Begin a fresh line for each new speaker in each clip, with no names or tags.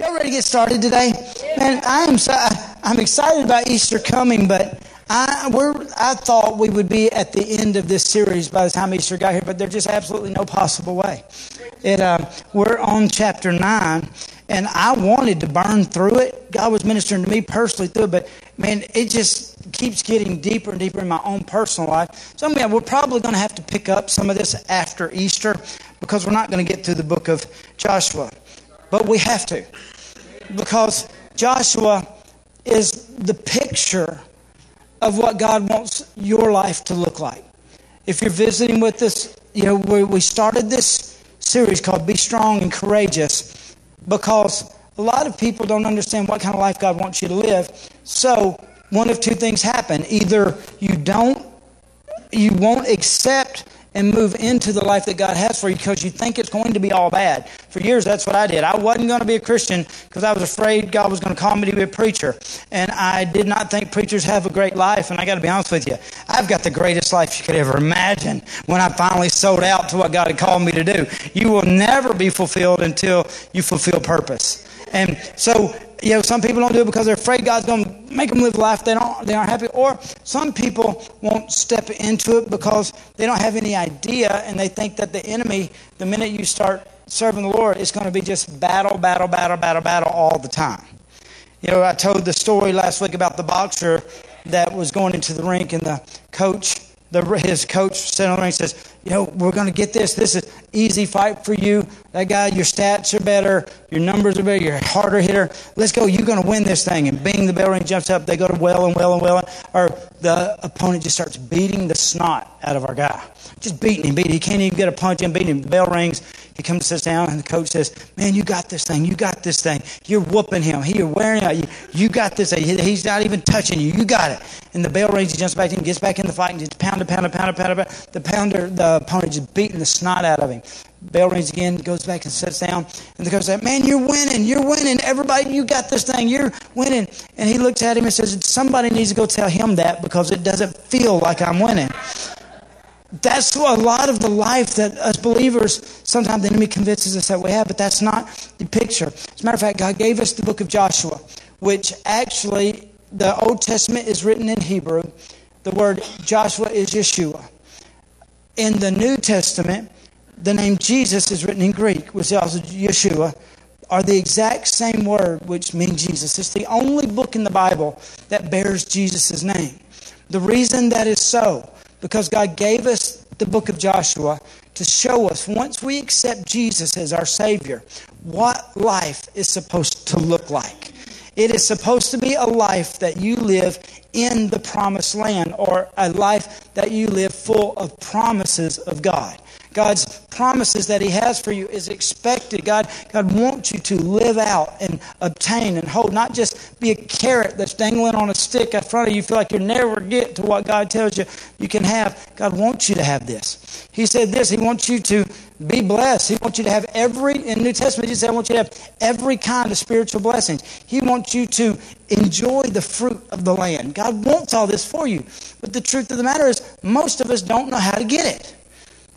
Y'all ready to get started today? Man, I am so, I'm excited about Easter coming, but I we're I thought we would be at the end of this series by the time Easter got here, but there's just absolutely no possible way. It uh, we're on chapter nine, and I wanted to burn through it. God was ministering to me personally through it, but man, it just keeps getting deeper and deeper in my own personal life. So I mean, we're probably going to have to pick up some of this after Easter because we're not going to get through the book of Joshua, but we have to because Joshua is the picture of what God wants your life to look like. If you're visiting with us, you know, we started this series called Be Strong and Courageous because a lot of people don't understand what kind of life God wants you to live. So, one of two things happen. Either you don't, you won't accept and move into the life that God has for you because you think it's going to be all bad. For years, that's what I did. I wasn't going to be a Christian because I was afraid God was going to call me to be a preacher. And I did not think preachers have a great life. And I got to be honest with you, I've got the greatest life you could ever imagine when I finally sold out to what God had called me to do. You will never be fulfilled until you fulfill purpose. And so you know, some people don't do it because they're afraid God's going to make them live life they don't they aren't happy. Or some people won't step into it because they don't have any idea and they think that the enemy, the minute you start serving the Lord, is going to be just battle, battle, battle, battle, battle all the time. You know, I told the story last week about the boxer that was going into the rink and the coach the, his coach sat on the ring says, you know, we're going to get this. This is easy fight for you. That guy, your stats are better, your numbers are better, you're a harder hitter. Let's go. You're going to win this thing. And bing, the bell ring jumps up. They go to well and well and well. Or the opponent just starts beating the snot out of our guy. Just beating him, beating him. He can't even get a punch in, beating him. The bell rings. He comes sits down, and the coach says, Man, you got this thing. You got this thing. You're whooping him. He, you're wearing out. You, you got this thing. He's not even touching you. You got it. And the bell rings. He jumps back in, gets back in the fight, and just pound, pound, pound, pound, pound. The pounder, the opponent just beating the snot out of him. Bell rings again, goes back and sits down. And the coach says, Man, you're winning. You're winning. Everybody, you got this thing. You're winning. And he looks at him and says, Somebody needs to go tell him that because it doesn't feel like I'm winning. That's a lot of the life that us believers, sometimes the enemy convinces us that we have, but that's not the picture. As a matter of fact, God gave us the book of Joshua, which actually the Old Testament is written in Hebrew. The word Joshua is Yeshua. In the New Testament, the name Jesus is written in Greek, which is also Yeshua, are the exact same word which means Jesus. It's the only book in the Bible that bears Jesus' name. The reason that is so because God gave us the book of Joshua to show us, once we accept Jesus as our Savior, what life is supposed to look like. It is supposed to be a life that you live in the promised land or a life that you live full of promises of God. God's promises that He has for you is expected. God, God wants you to live out and obtain and hold, not just be a carrot that's dangling on a stick in front of you. You feel like you'll never get to what God tells you you can have. God wants you to have this. He said this He wants you to be blessed. He wants you to have every, in the New Testament, He said, I want you to have every kind of spiritual blessings. He wants you to enjoy the fruit of the land. God wants all this for you. But the truth of the matter is, most of us don't know how to get it.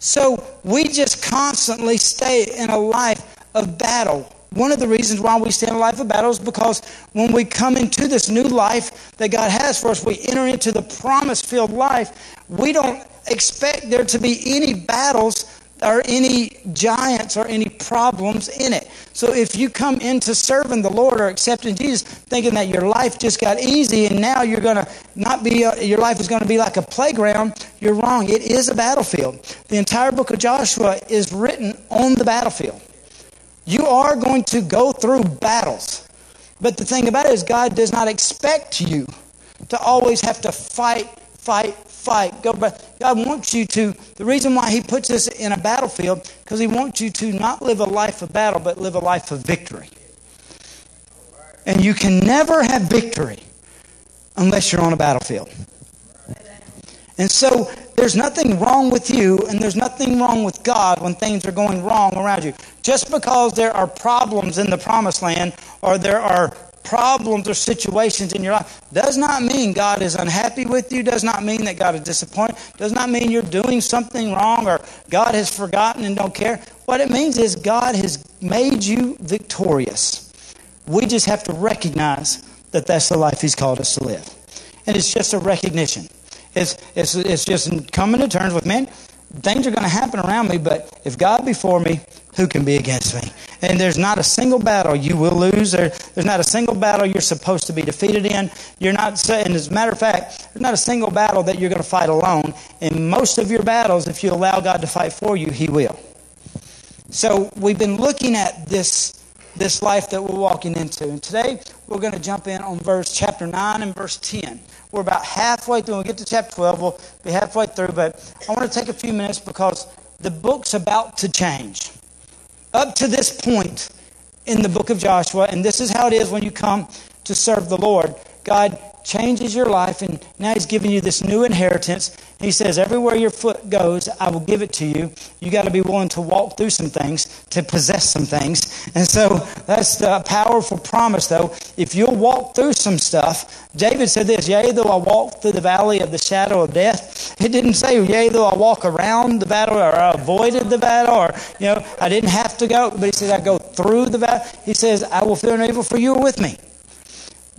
So we just constantly stay in a life of battle. One of the reasons why we stay in a life of battle is because when we come into this new life that God has for us, we enter into the promise filled life, we don't expect there to be any battles or any giants or any problems in it. So if you come into serving the Lord or accepting Jesus thinking that your life just got easy and now you're going to not be, a, your life is going to be like a playground, you're wrong. It is a battlefield. The entire book of Joshua is written on the battlefield. You are going to go through battles. But the thing about it is, God does not expect you to always have to fight, fight, fight. God wants you to, the reason why He puts us in a battlefield, because He wants you to not live a life of battle, but live a life of victory. And you can never have victory unless you're on a battlefield. And so there's nothing wrong with you and there's nothing wrong with God when things are going wrong around you. Just because there are problems in the promised land or there are problems or situations in your life does not mean God is unhappy with you, does not mean that God is disappointed, does not mean you're doing something wrong or God has forgotten and don't care. What it means is God has made you victorious. We just have to recognize that that's the life He's called us to live. And it's just a recognition. It's, it's, it's just coming to terms with, man, things are going to happen around me, but if God be for me, who can be against me? And there's not a single battle you will lose. There, there's not a single battle you're supposed to be defeated in. You're not saying, as a matter of fact, there's not a single battle that you're going to fight alone. In most of your battles, if you allow God to fight for you, He will. So we've been looking at this this life that we're walking into. And today we're going to jump in on verse chapter 9 and verse 10. We're about halfway through. When we get to chapter 12, we'll be halfway through. But I want to take a few minutes because the book's about to change. Up to this point in the book of Joshua, and this is how it is when you come to serve the Lord. God changes your life, and now He's giving you this new inheritance. He says, Everywhere your foot goes, I will give it to you. You got to be willing to walk through some things, to possess some things. And so that's the powerful promise, though. If you'll walk through some stuff, David said this, Yea, though I walk through the valley of the shadow of death. It didn't say, Yea, though I walk around the battle or I avoided the battle or, you know, I didn't have to go. But he said, I go through the battle. He says, I will fear no evil for you are with me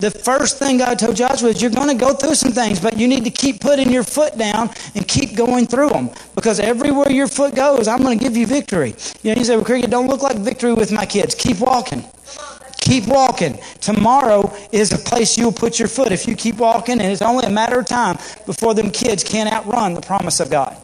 the first thing God told Joshua is you're going to go through some things, but you need to keep putting your foot down and keep going through them because everywhere your foot goes, I'm going to give you victory. You know, you say, well, Cricket, don't look like victory with my kids. Keep walking. Keep walking. Tomorrow is a place you'll put your foot if you keep walking, and it's only a matter of time before them kids can't outrun the promise of God.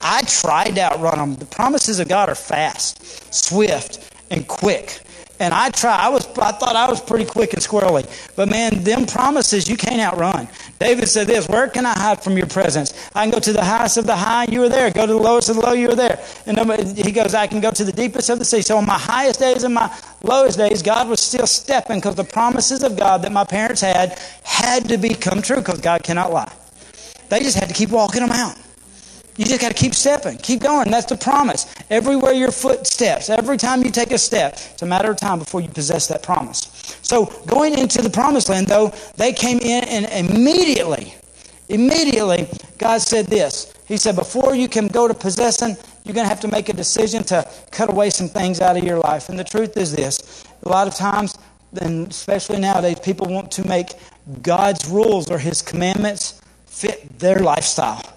I tried to outrun them. The promises of God are fast, swift, and quick. And I try. I was. I thought I was pretty quick and squirrely. But man, them promises you can't outrun. David said this: Where can I hide from your presence? I can go to the highest of the high. You are there. Go to the lowest of the low. You are there. And he goes, I can go to the deepest of the sea. So on my highest days and my lowest days, God was still stepping because the promises of God that my parents had had to become true because God cannot lie. They just had to keep walking them out. You just got to keep stepping, keep going. That's the promise. Everywhere your foot steps, every time you take a step, it's a matter of time before you possess that promise. So, going into the promised land, though, they came in and immediately, immediately, God said this. He said, Before you can go to possessing, you're going to have to make a decision to cut away some things out of your life. And the truth is this a lot of times, and especially nowadays, people want to make God's rules or His commandments fit their lifestyle.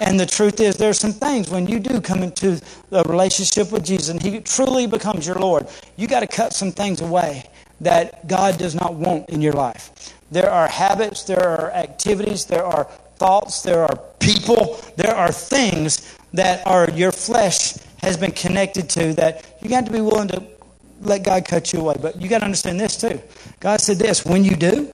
And the truth is, there are some things when you do come into a relationship with Jesus and He truly becomes your Lord, you got to cut some things away that God does not want in your life. There are habits, there are activities, there are thoughts, there are people, there are things that are your flesh has been connected to that you got to be willing to let God cut you away. But you got to understand this too. God said this when you do,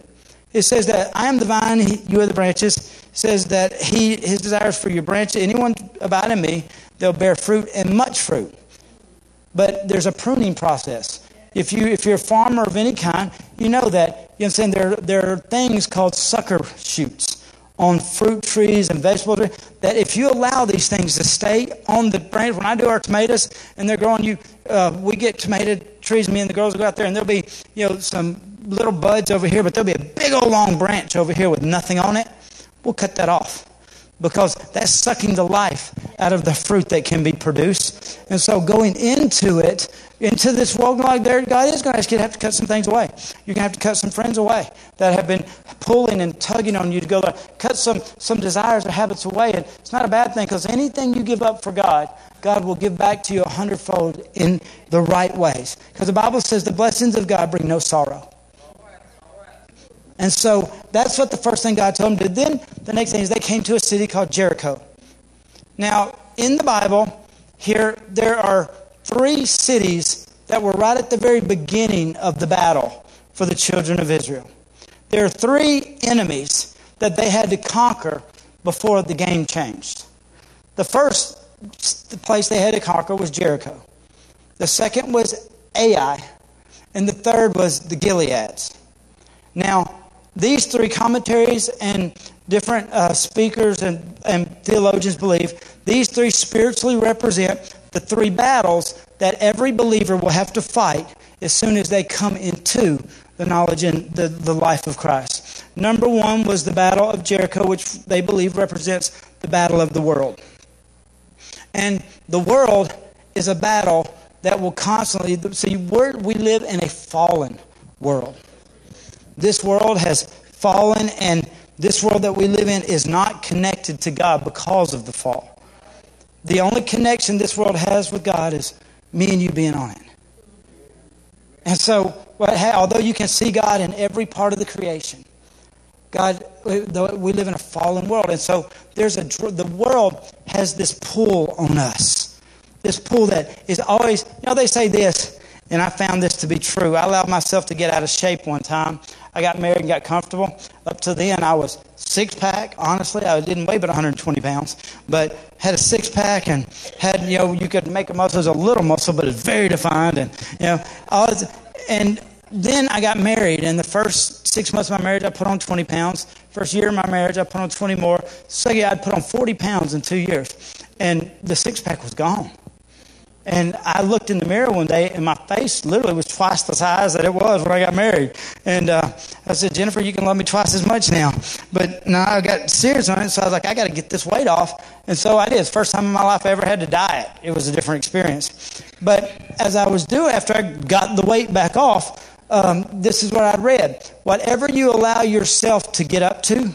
it says that I am the vine, you are the branches. It says that he, his desires for your branch, anyone abide in me, they'll bear fruit and much fruit. But there's a pruning process. If, you, if you're a farmer of any kind, you know that. You know what I'm saying? There, there are things called sucker shoots on fruit trees and vegetable trees that if you allow these things to stay on the branch, when I do our tomatoes and they're growing, you uh, we get tomato trees. Me and the girls will go out there and there'll be you know some little buds over here, but there'll be a big old long branch over here with nothing on it. We'll cut that off because that's sucking the life out of the fruit that can be produced. And so going into it, into this world like there, God is going to ask you to have to cut some things away. You're going to have to cut some friends away that have been pulling and tugging on you to go there. Cut some, some desires or habits away. And it's not a bad thing because anything you give up for God, God will give back to you a hundredfold in the right ways. Because the Bible says the blessings of God bring no sorrow. And so that's what the first thing God told them do. Then the next thing is they came to a city called Jericho. Now, in the Bible, here there are three cities that were right at the very beginning of the battle for the children of Israel. There are three enemies that they had to conquer before the game changed. The first place they had to conquer was Jericho. The second was Ai. And the third was the Gileads. Now, these three commentaries and different uh, speakers and, and theologians believe these three spiritually represent the three battles that every believer will have to fight as soon as they come into the knowledge and the, the life of Christ. Number one was the Battle of Jericho, which they believe represents the battle of the world. And the world is a battle that will constantly, see, we live in a fallen world. This world has fallen, and this world that we live in is not connected to God because of the fall. The only connection this world has with God is me and you being on it. And so, although you can see God in every part of the creation, God, we live in a fallen world, and so there's a the world has this pull on us, this pull that is always. You know, they say this, and I found this to be true. I allowed myself to get out of shape one time. I got married and got comfortable. Up to then, I was six pack. Honestly, I didn't weigh but 120 pounds, but had a six pack and had you know you could make a muscle as a little muscle, but it's very defined, and you know, and then I got married, and the first six months of my marriage, I put on 20 pounds. First year of my marriage, I put on 20 more. Second year, I put on 40 pounds in two years, and the six pack was gone. And I looked in the mirror one day, and my face literally was twice the size that it was when I got married. And uh, I said, Jennifer, you can love me twice as much now. But now I got serious on it, so I was like, I got to get this weight off. And so I did. First time in my life I ever had to diet. It was a different experience. But as I was doing, after I got the weight back off, um, this is what I read. Whatever you allow yourself to get up to,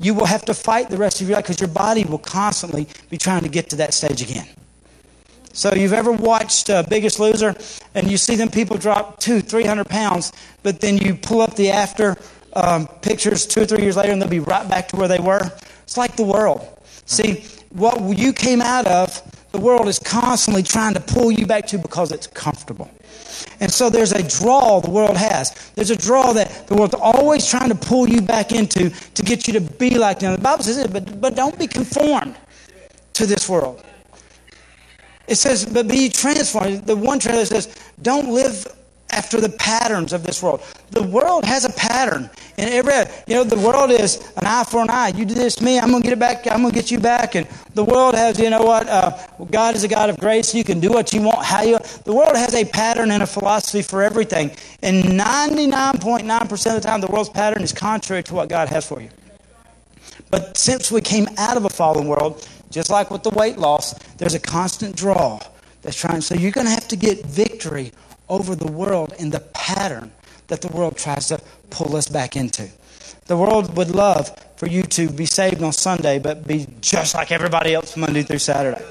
you will have to fight the rest of your life because your body will constantly be trying to get to that stage again. So you've ever watched uh, Biggest Loser, and you see them people drop two, three hundred pounds, but then you pull up the after um, pictures two or three years later, and they'll be right back to where they were. It's like the world. See, what you came out of, the world is constantly trying to pull you back to because it's comfortable. And so there's a draw the world has. There's a draw that the world's always trying to pull you back into to get you to be like them. The Bible says it, but, but don't be conformed to this world. It says, but be transformed. The one translation says, don't live after the patterns of this world. The world has a pattern. And every, you know, the world is an eye for an eye. You do this to me, I'm going to get it back. I'm going to get you back. And the world has, you know what? Uh, God is a God of grace. You can do what you want, how you. The world has a pattern and a philosophy for everything. And 99.9% of the time, the world's pattern is contrary to what God has for you. But since we came out of a fallen world, just like with the weight loss, there's a constant draw that's trying. So you're going to have to get victory over the world and the pattern that the world tries to pull us back into. The world would love for you to be saved on Sunday, but be just like everybody else Monday through Saturday.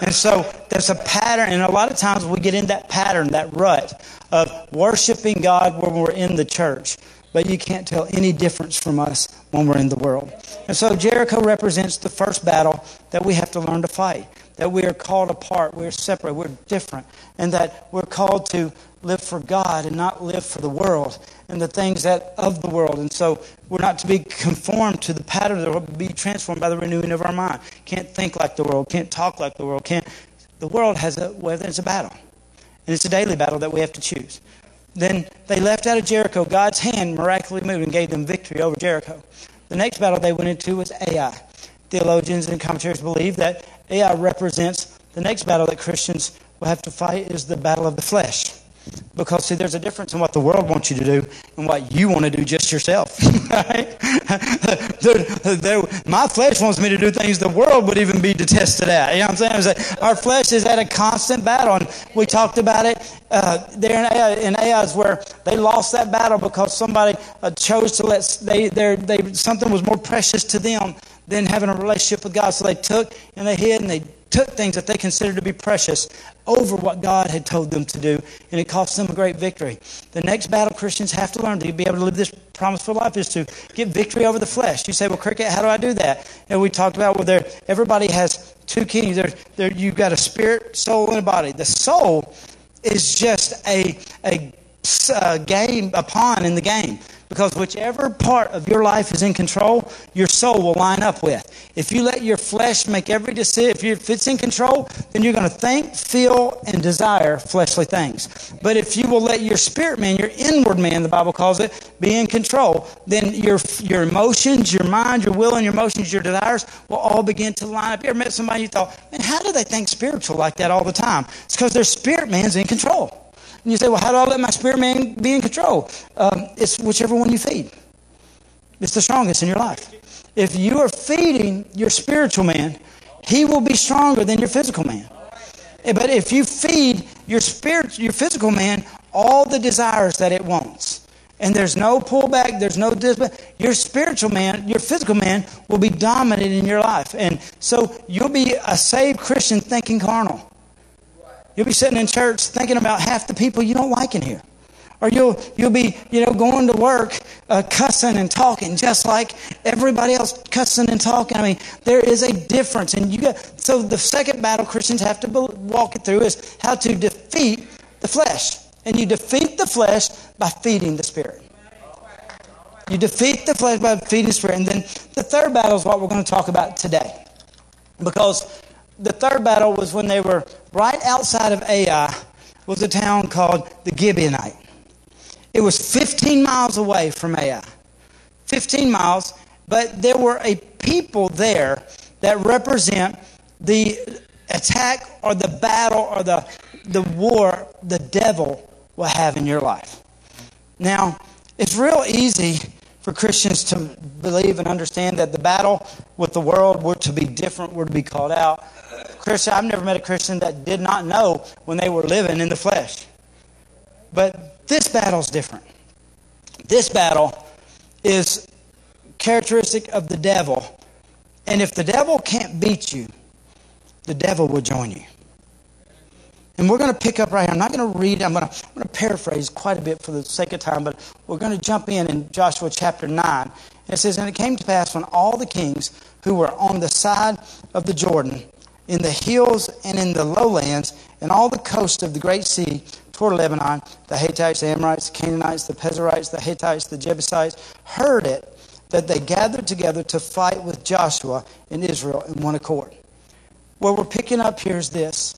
And so there's a pattern, and a lot of times we get in that pattern, that rut of worshiping God when we're in the church but you can't tell any difference from us when we're in the world. And so Jericho represents the first battle that we have to learn to fight. That we are called apart, we're separate, we're different, and that we're called to live for God and not live for the world and the things that of the world. And so we're not to be conformed to the pattern that will be transformed by the renewing of our mind. Can't think like the world, can't talk like the world, can't the world has a well, it's a battle. And it's a daily battle that we have to choose. Then they left out of Jericho. God's hand miraculously moved and gave them victory over Jericho. The next battle they went into was Ai. Theologians and commentators believe that Ai represents the next battle that Christians will have to fight is the battle of the flesh. Because, see, there's a difference in what the world wants you to do and what you want to do just yourself. they're, my flesh wants me to do things the world would even be detested at. You know what I'm saying? Our flesh is at a constant battle. And we talked about it uh, there in in Ai's where they lost that battle because somebody uh, chose to let, they, they, something was more precious to them than having a relationship with God. So they took and they hid and they took things that they considered to be precious over what God had told them to do, and it cost them a great victory. The next battle Christians have to learn to be able to live this promiseful life is to get victory over the flesh. You say, well, Cricket, how do I do that? And we talked about well, everybody has two kings. There, there, you've got a spirit, soul, and a body. The soul is just a, a, a game, a pawn in the game. Because whichever part of your life is in control, your soul will line up with. If you let your flesh make every decision, if, if it's in control, then you're going to think, feel, and desire fleshly things. But if you will let your spirit man, your inward man, the Bible calls it, be in control, then your, your emotions, your mind, your will, and your emotions, your desires will all begin to line up. You ever met somebody you thought, man, how do they think spiritual like that all the time? It's because their spirit man's in control. And you say, well, how do I let my spirit man be in control? Um, it's whichever one you feed. It's the strongest in your life. If you are feeding your spiritual man, he will be stronger than your physical man. But if you feed your spirit, your physical man, all the desires that it wants, And there's no pullback, there's no discipline. Your spiritual man, your physical man will be dominant in your life. And so you'll be a saved Christian thinking carnal. You'll be sitting in church thinking about half the people you don't like in here. Or you'll, you'll be, you know, going to work uh, cussing and talking just like everybody else cussing and talking. I mean, there is a difference. And you got, so the second battle Christians have to walk it through is how to defeat the flesh. And you defeat the flesh by feeding the Spirit. You defeat the flesh by feeding the Spirit. And then the third battle is what we're going to talk about today. Because the third battle was when they were right outside of Ai, was a town called the Gibeonite. It was 15 miles away from Ai. 15 miles, but there were a people there that represent the attack or the battle or the, the war the devil will have in your life. Now, it's real easy for Christians to believe and understand that the battle with the world were to be different, were to be called out. Christian, I've never met a Christian that did not know when they were living in the flesh. But this battle's different. This battle is characteristic of the devil. And if the devil can't beat you, the devil will join you. And we're going to pick up right here. I'm not going to read, I'm going to, I'm going to paraphrase quite a bit for the sake of time, but we're going to jump in in Joshua chapter 9. And it says, And it came to pass when all the kings who were on the side of the Jordan, in the hills and in the lowlands, and all the coast of the great sea, toward Lebanon, the Hittites, the Amorites, the Canaanites, the Perizzites, the Hittites, the Jebusites heard it that they gathered together to fight with Joshua and Israel in one accord. What we're picking up here is this.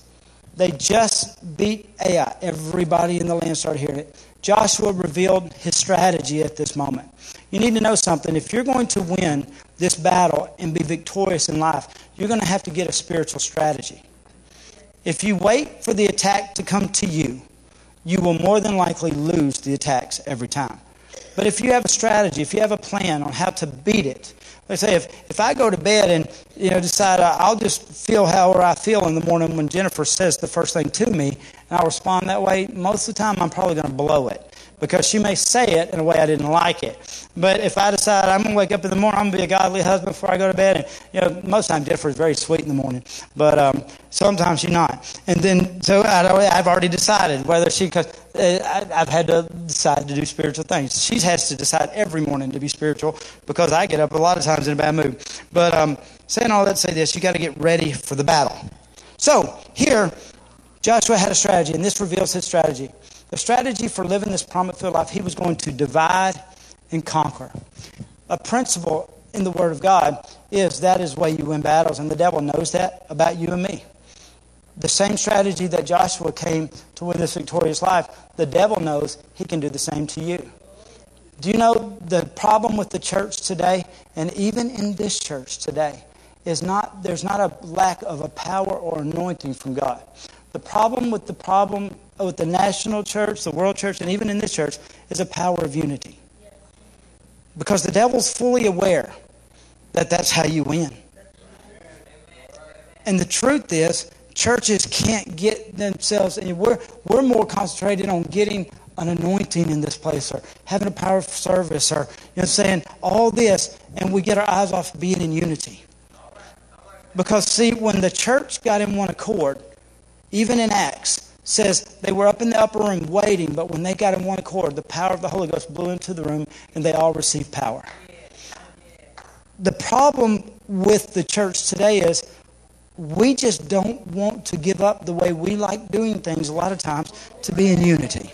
They just beat Ai. Everybody in the land started hearing it. Joshua revealed his strategy at this moment. You need to know something. If you're going to win this battle and be victorious in life, you're going to have to get a spiritual strategy. If you wait for the attack to come to you, you will more than likely lose the attacks every time. But if you have a strategy, if you have a plan on how to beat it, let's say if, if I go to bed and you know decide I'll just feel however I feel in the morning when Jennifer says the first thing to me, and I'll respond that way, most of the time I'm probably going to blow it because she may say it in a way I didn't like it. But if I decide I'm going to wake up in the morning, I'm going to be a godly husband before I go to bed, and you know, most of the time Jennifer is very sweet in the morning, but um, sometimes she's not. And then, so I, have already decided whether she, because uh, I've had to decide to do spiritual things. She has to decide every morning to be spiritual because I get up a lot of times in a bad mood. But um, saying all that say this, you got to get ready for the battle. So here, Joshua had a strategy, and this reveals his strategy. The strategy for living this promise filled life, he was going to divide and conquer. A principle in the Word of God is that is the way you win battles, and the devil knows that about you and me. The same strategy that Joshua came to win this victorious life, the devil knows he can do the same to you. Do you know the problem with the church today, and even in this church today, is not there's not a lack of a power or anointing from God. The problem with the problem with the national church, the world church, and even in this church is a power of unity. Because the devil's fully aware that that's how you win. And the truth is, churches can't get themselves, and we're, we're more concentrated on getting an anointing in this place or having a powerful service or, you know, saying all this, and we get our eyes off being in unity. Because, see, when the church got in one accord, even in Acts, says they were up in the upper room waiting, but when they got in one accord, the power of the Holy Ghost blew into the room and they all received power. The problem with the church today is we just don't want to give up the way we like doing things a lot of times to be in unity.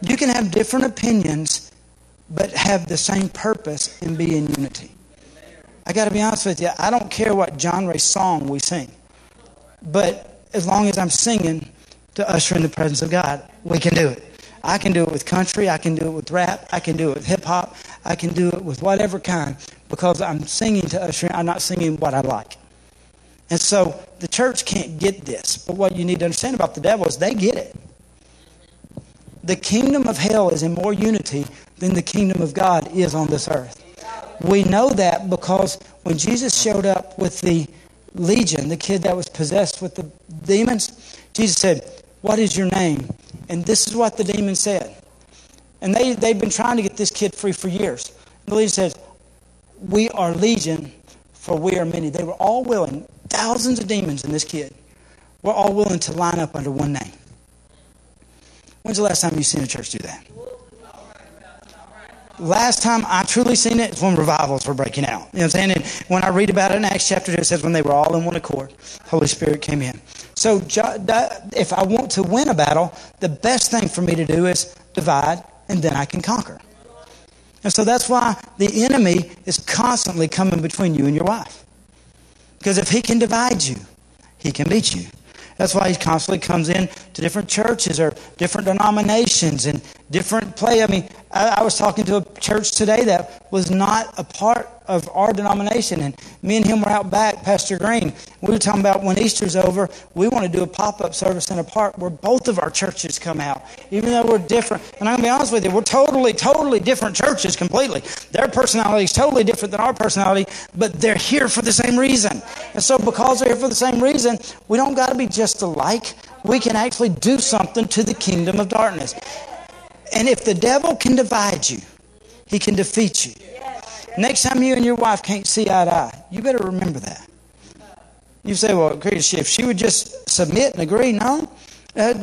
You can have different opinions, but have the same purpose and be in unity. I got to be honest with you, I don't care what genre song we sing, but as long as I'm singing to usher in the presence of God. We can do it. I can do it with country. I can do it with rap. I can do it with hip hop. I can do it with whatever kind because I'm singing to usher in. I'm not singing what I like. And so the church can't get this. But what you need to understand about the devil is they get it. The kingdom of hell is in more unity than the kingdom of God is on this earth. We know that because when Jesus showed up with the legion, the kid that was possessed with the demons, Jesus said, What is your name? And this is what the demon said And they, they've been trying to get this kid free for years. The legion says, We are legion, for we are many. They were all willing, thousands of demons in this kid, were all willing to line up under one name. When's the last time you've seen a church do that? Last time I truly seen it is when revivals were breaking out. You know what I'm saying? And when I read about it in Acts chapter 2, it says when they were all in one accord, Holy Spirit came in. So if I want to win a battle, the best thing for me to do is divide, and then I can conquer. And so that's why the enemy is constantly coming between you and your wife. Because if he can divide you, he can beat you. That's why he constantly comes in to different churches or different denominations and different play. I mean, I, I, was talking to a church today that was not a part of our denomination, and me and him were out back, Pastor Green. We were talking about when Easter's over, we want to do a pop up service in a park where both of our churches come out, even though we're different. And I'm going to be honest with you, we're totally, totally different churches completely. Their personality is totally different than our personality, but they're here for the same reason. And so, because they're here for the same reason, we don't got to be just alike. We can actually do something to the kingdom of darkness. And if the devil can divide you, he can defeat you. Next time you and your wife can't see eye to eye, you better remember that. You say, well, if she would just submit and agree, no. Uh,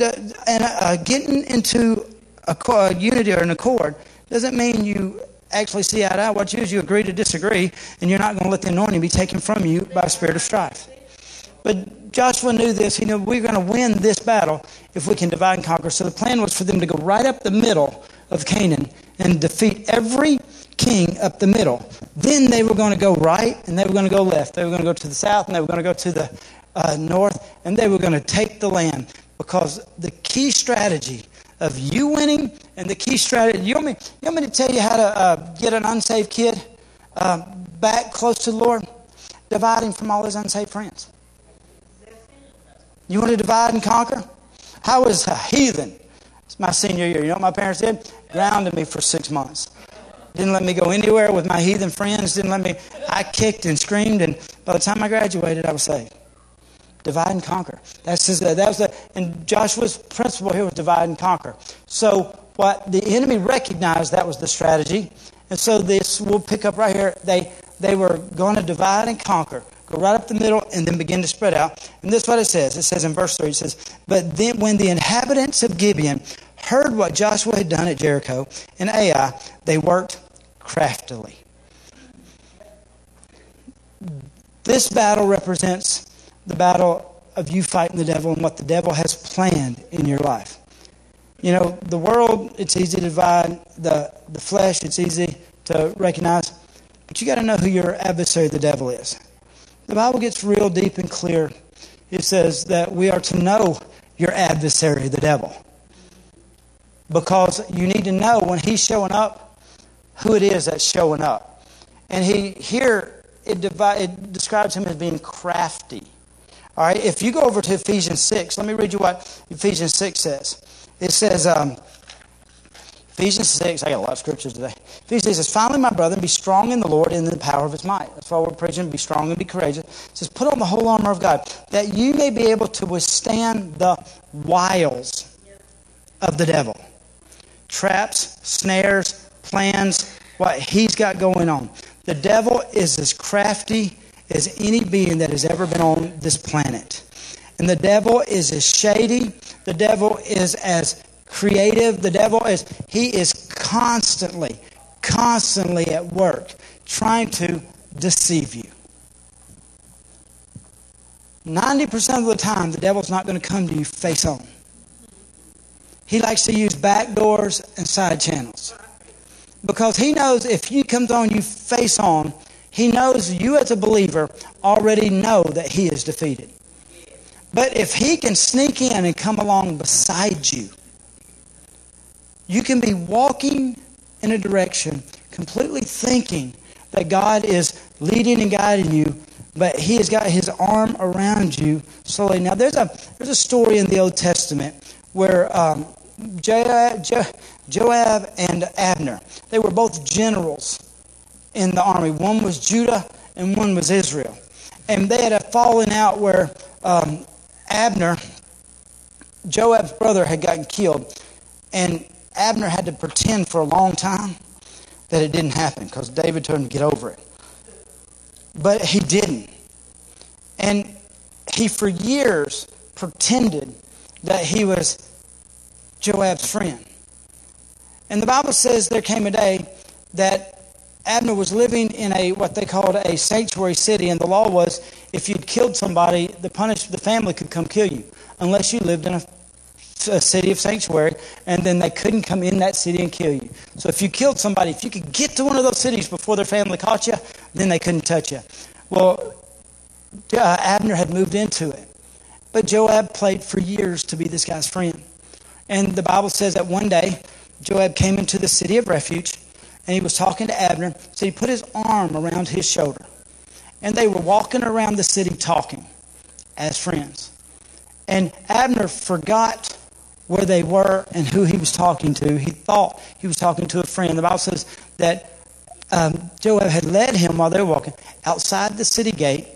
and uh, getting into a, unity or an accord doesn't mean you actually see eye to eye. What you is you agree to disagree, and you're not going to let the anointing be taken from you by a spirit of strife. But Joshua knew this. He knew we're going to win this battle if we can divide and conquer. So the plan was for them to go right up the middle of Canaan and defeat every king up the middle. Then they were going to go right and they were going to go left. They were going to go to the south and they were going to go to the uh, north and they were going to take the land because the key strategy of you winning and the key strategy. You want me, you want me to tell you how to uh, get an unsaved kid uh, back close to the Lord? Divide him from all his unsaved friends. You want to divide and conquer? I was a heathen. My senior year. You know what my parents did? Grounded me for six months. Didn't let me go anywhere with my heathen friends. Didn't let me. I kicked and screamed, and by the time I graduated, I was saved. Divide and conquer. That's his, that was the, and Joshua's principle here was divide and conquer. So what the enemy recognized that was the strategy, and so this we'll pick up right here. They they were going to divide and conquer go right up the middle, and then begin to spread out. And this is what it says. It says in verse 3, it says, But then when the inhabitants of Gibeon heard what Joshua had done at Jericho and Ai, they worked craftily. This battle represents the battle of you fighting the devil and what the devil has planned in your life. You know, the world, it's easy to divide. The, the flesh, it's easy to recognize. But you got to know who your adversary, the devil, is. The Bible gets real deep and clear. It says that we are to know your adversary, the devil. Because you need to know when he's showing up, who it is that's showing up. And he here it, it describes him as being crafty. All right, if you go over to Ephesians 6, let me read you what Ephesians 6 says. It says, um, Ephesians 6, I got a lot of scriptures today. Ephesians says, Finally, my brethren, be strong in the Lord and in the power of his might. That's why we're preaching, be strong and be courageous. It says, Put on the whole armor of God, that you may be able to withstand the wiles of the devil. Traps, snares, plans, what he's got going on. The devil is as crafty as any being that has ever been on this planet. And the devil is as shady. The devil is as creative. The devil is, he is constantly, constantly at work trying to deceive you. 90% of the time, the devil's not going to come to you face on. He likes to use back doors and side channels. Because he knows if he comes on you face on, he knows you as a believer already know that he is defeated. But if he can sneak in and come along beside you, you can be walking in a direction, completely thinking that God is leading and guiding you, but He has got His arm around you slowly. Now, there's a there's a story in the Old Testament where um, Joab, and Abner they were both generals in the army. One was Judah and one was Israel, and they had a falling out where um, Abner, Joab's brother, had gotten killed, and Abner had to pretend for a long time that it didn't happen because David told him to get over it. But he didn't. And he, for years, pretended that he was Joab's friend. And the Bible says there came a day that Abner was living in a what they called a sanctuary city, and the law was if you'd killed somebody, the punish the family could come kill you, unless you lived in a, a city of sanctuary, and then they couldn't come in that city and kill you. So if you killed somebody, if you could get to one of those cities before their family caught you, then they couldn't touch you. Well, uh, Abner had moved into it, but Joab played for years to be this guy's friend, and the Bible says that one day Joab came into the city of refuge and he was talking to Abner. So he put his arm around his shoulder. And they were walking around the city talking as friends. And Abner forgot where they were and who he was talking to. He thought he was talking to a friend. The Bible says that um, Joab had led him while they were walking outside the city gate,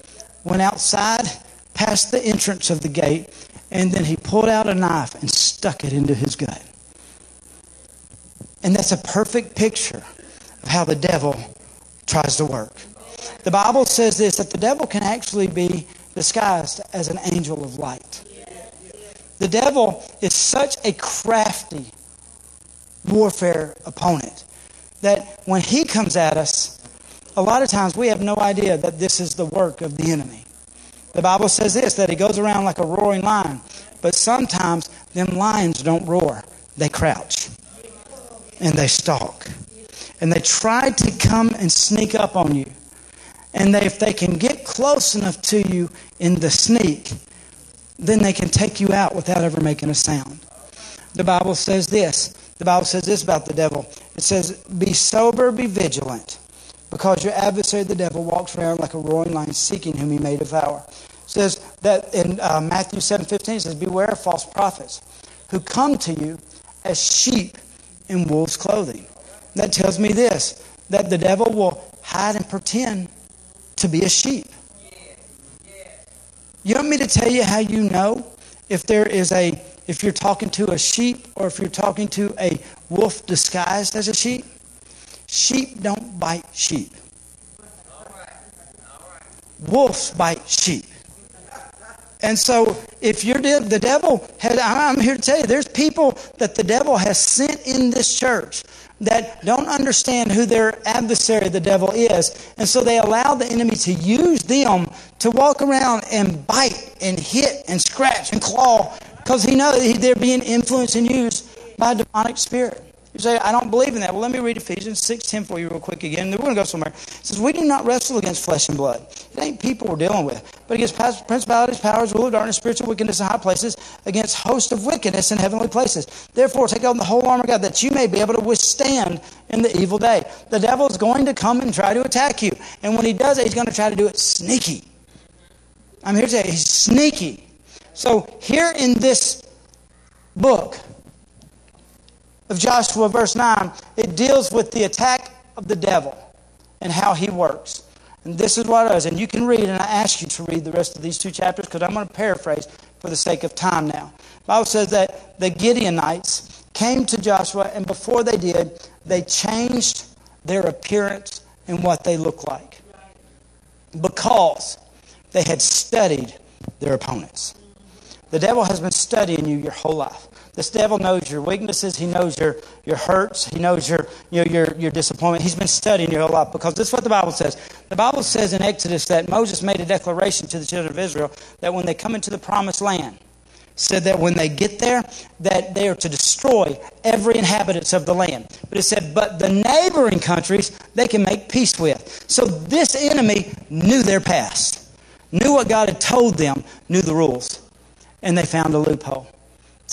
went outside past the entrance of the gate, and then he pulled out a knife and stuck it into his gut. And that's a perfect picture of how the devil tries to work. The Bible says this that the devil can actually be disguised as an angel of light. The devil is such a crafty warfare opponent that when he comes at us, a lot of times we have no idea that this is the work of the enemy. The Bible says this that he goes around like a roaring lion, but sometimes them lions don't roar, they crouch and they stalk and they try to come and sneak up on you. And they, if they can get close enough to you in the sneak, then they can take you out without ever making a sound. The Bible says this. The Bible says this about the devil. It says, Be sober, be vigilant, because your adversary, the devil, walks around like a roaring lion, seeking whom he may devour. It says that in uh, Matthew 7 15, it says, Beware of false prophets who come to you as sheep in wolves' clothing. That tells me this that the devil will hide and pretend to be a sheep. You want me to tell you how you know if there is a if you're talking to a sheep or if you're talking to a wolf disguised as a sheep? Sheep don't bite sheep. Wolves bite sheep. And so, if you're the devil, has, I'm here to tell you, there's people that the devil has sent in this church that don't understand who their adversary, the devil, is. And so they allow the enemy to use them to walk around and bite and hit and scratch and claw because he knows they're being influenced and used by a demonic spirit. You say, I don't believe in that. Well, let me read Ephesians 6.10 for you real quick again. We're going to go somewhere. It says, We do not wrestle against flesh and blood. It ain't people we're dealing with, but against principalities, powers, rule of darkness, spiritual wickedness in high places, against hosts of wickedness in heavenly places. Therefore, take on the whole armor of God that you may be able to withstand in the evil day. The devil is going to come and try to attack you. And when he does it, he's going to try to do it sneaky. I'm here to say he's sneaky. So here in this book, of Joshua, verse 9, it deals with the attack of the devil and how he works. And this is what it is. And you can read, and I ask you to read the rest of these two chapters because I'm going to paraphrase for the sake of time now. The Bible says that the Gibeonites came to Joshua, and before they did, they changed their appearance and what they look like because they had studied their opponents. The devil has been studying you your whole life. This devil knows your weaknesses. He knows your, your hurts. He knows your, you know, your, your disappointment. He's been studying your whole life because this is what the Bible says. The Bible says in Exodus that Moses made a declaration to the children of Israel that when they come into the promised land, said that when they get there, that they are to destroy every inhabitant of the land. But it said, but the neighboring countries they can make peace with. So this enemy knew their past, knew what God had told them, knew the rules, and they found a loophole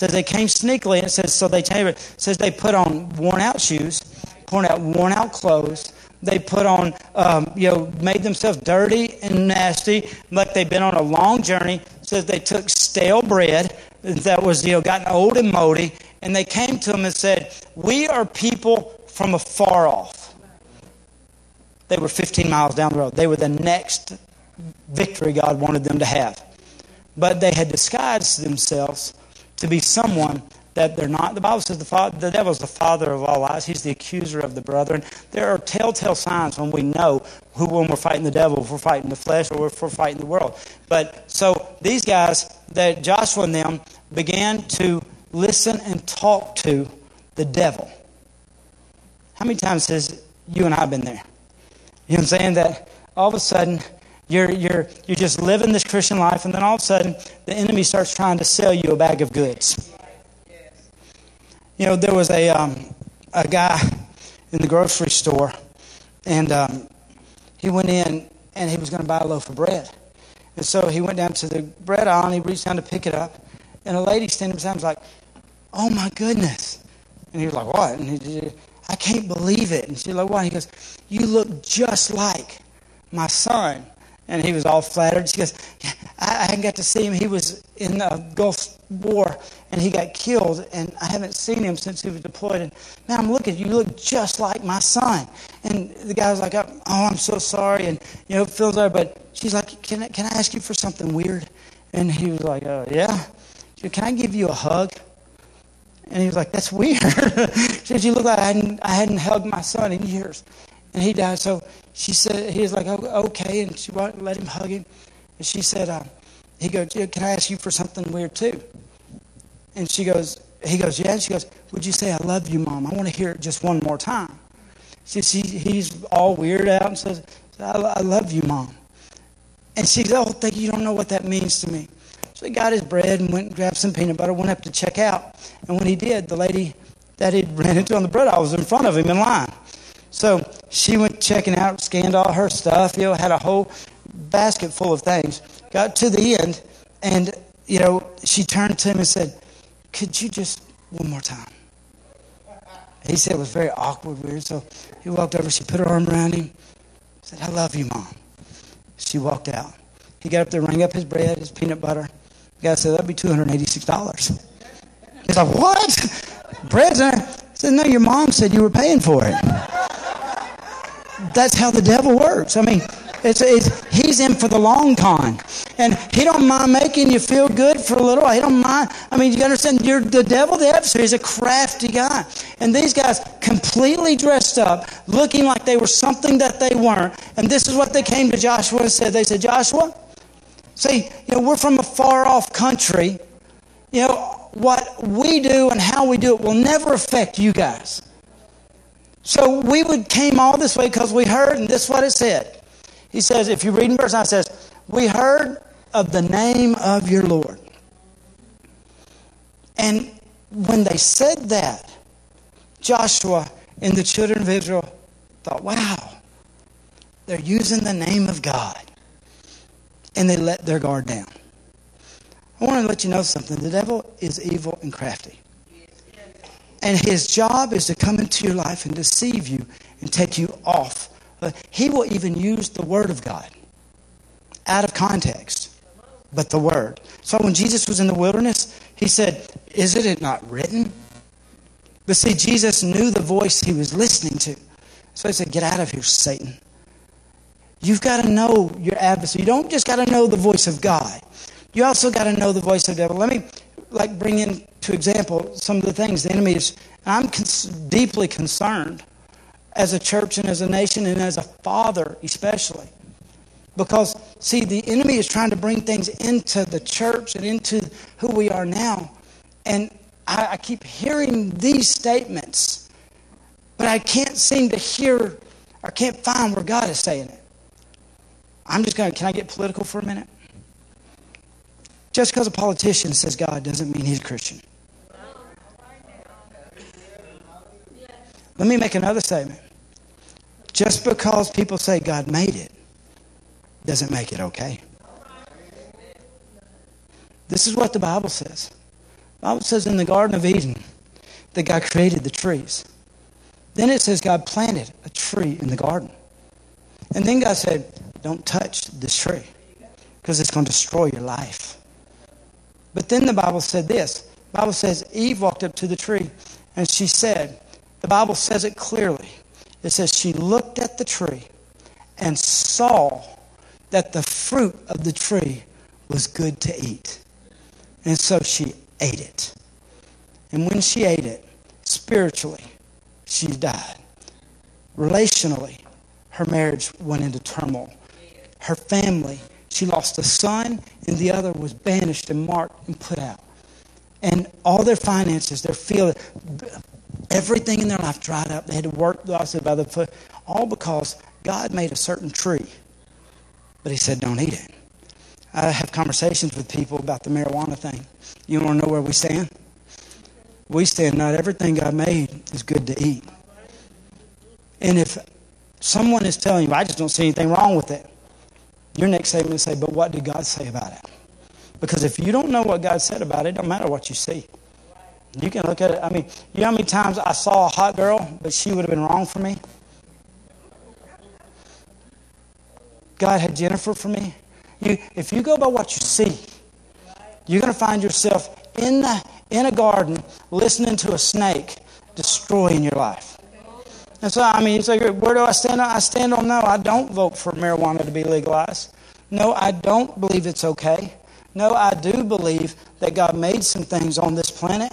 says they came sneakily, and it says so they it says they put on worn out shoes, put out worn out clothes. They put on, um, you know, made themselves dirty and nasty, like they've been on a long journey. Says they took stale bread that was, you know, gotten old and moldy, and they came to him and said, "We are people from afar off." They were 15 miles down the road. They were the next victory God wanted them to have, but they had disguised themselves to be someone that they're not. The Bible says the, father, the devil is the father of all lies. He's the accuser of the brethren. There are telltale signs when we know who when we're fighting the devil, if we're fighting the flesh, or if we're fighting the world. But so these guys, that Joshua and them, began to listen and talk to the devil. How many times has you and I been there? You know what I'm saying? That all of a sudden you're, you're, you're just living this Christian life, and then all of a sudden the enemy starts trying to sell you a bag of goods. You know, there was a, um, a guy in the grocery store, and um, he went in and he was going to buy a loaf of bread. And so he went down to the bread aisle and he reached down to pick it up. And a lady standing beside him was like, Oh my goodness. And he was like, What? And he, I can't believe it. And she's like, Why? And he goes, You look just like my son. And he was all flattered. She goes, I, I got to see him. He was in the Gulf War and he got killed, and I haven't seen him since he was deployed. And man, I'm looking, you look just like my son. And the guy was like, Oh, I'm so sorry. And, you know, it feels there. But she's like, Can I, can I ask you for something weird? And he was like, uh, Yeah. She said, Can I give you a hug? And he was like, That's weird. she said, You look like I hadn't, I hadn't hugged my son in years. And he died. So she said, He was like, oh, Okay. And she let him hug him. And she said, uh, He goes, Can I ask you for something weird too? And she goes, He goes, Yeah. And she goes, Would you say, I love you, Mom? I want to hear it just one more time. She, she, he's all weird out and says, I, I love you, Mom. And she goes, Oh, thank you. You don't know what that means to me. So he got his bread and went and grabbed some peanut butter, went up to check out. And when he did, the lady that he ran into on the bread aisle was in front of him in line. So she went checking out, scanned all her stuff, you know, had a whole basket full of things. Got to the end, and, you know, she turned to him and said, Could you just one more time? He said it was very awkward, weird. So he walked over, she put her arm around him, said, I love you, Mom. She walked out. He got up there, rang up his bread, his peanut butter, the guy said, that'd be $286. He's like, what? Bread's there? Said, no, your mom said you were paying for it. That's how the devil works. I mean, it's, it's, he's in for the long con. And he don't mind making you feel good for a little. He don't mind. I mean, you understand, you're, the devil, the adversary, is a crafty guy. And these guys completely dressed up, looking like they were something that they weren't. And this is what they came to Joshua and said. They said, Joshua, See, you know, we're from a far off country. You know, what we do and how we do it will never affect you guys. So we would came all this way because we heard, and this is what it said. He says, if you read in verse 9, it says, We heard of the name of your Lord. And when they said that, Joshua and the children of Israel thought, wow, they're using the name of God and they let their guard down. I want to let you know something. The devil is evil and crafty. And his job is to come into your life and deceive you and take you off. He will even use the Word of God out of context, but the Word. So when Jesus was in the wilderness, he said, Is it not written? But see, Jesus knew the voice he was listening to. So he said, Get out of here, Satan. You've got to know your adversary. You don't just got to know the voice of God. You also got to know the voice of the devil. Let me like bring in to example some of the things the enemy is. I'm cons- deeply concerned as a church and as a nation and as a father especially. Because, see, the enemy is trying to bring things into the church and into who we are now. And I, I keep hearing these statements, but I can't seem to hear or can't find where God is saying it. I'm just going to, can I get political for a minute? Just because a politician says God doesn't mean he's a Christian. Let me make another statement. Just because people say God made it doesn't make it okay. This is what the Bible says. The Bible says in the Garden of Eden that God created the trees. Then it says God planted a tree in the garden. And then God said, don't touch this tree because it's going to destroy your life. But then the Bible said this. The Bible says Eve walked up to the tree and she said, the Bible says it clearly. It says she looked at the tree and saw that the fruit of the tree was good to eat. And so she ate it. And when she ate it, spiritually, she died. Relationally, her marriage went into turmoil. Her family, she lost a son, and the other was banished and marked and put out. And all their finances, their field, everything in their life dried up. They had to work the by the foot, all because God made a certain tree, but He said, don't eat it. I have conversations with people about the marijuana thing. You want to know where we stand? We stand not everything God made is good to eat. And if someone is telling you, I just don't see anything wrong with it, your next statement is say, but what did God say about it? Because if you don't know what God said about it, it don't matter what you see. You can look at it. I mean, you know how many times I saw a hot girl, but she would have been wrong for me? God had Jennifer for me. You, if you go by what you see, you're going to find yourself in, the, in a garden listening to a snake destroying your life. And so, I mean, say, where do I stand? I stand on no. I don't vote for marijuana to be legalized. No, I don't believe it's okay. No, I do believe that God made some things on this planet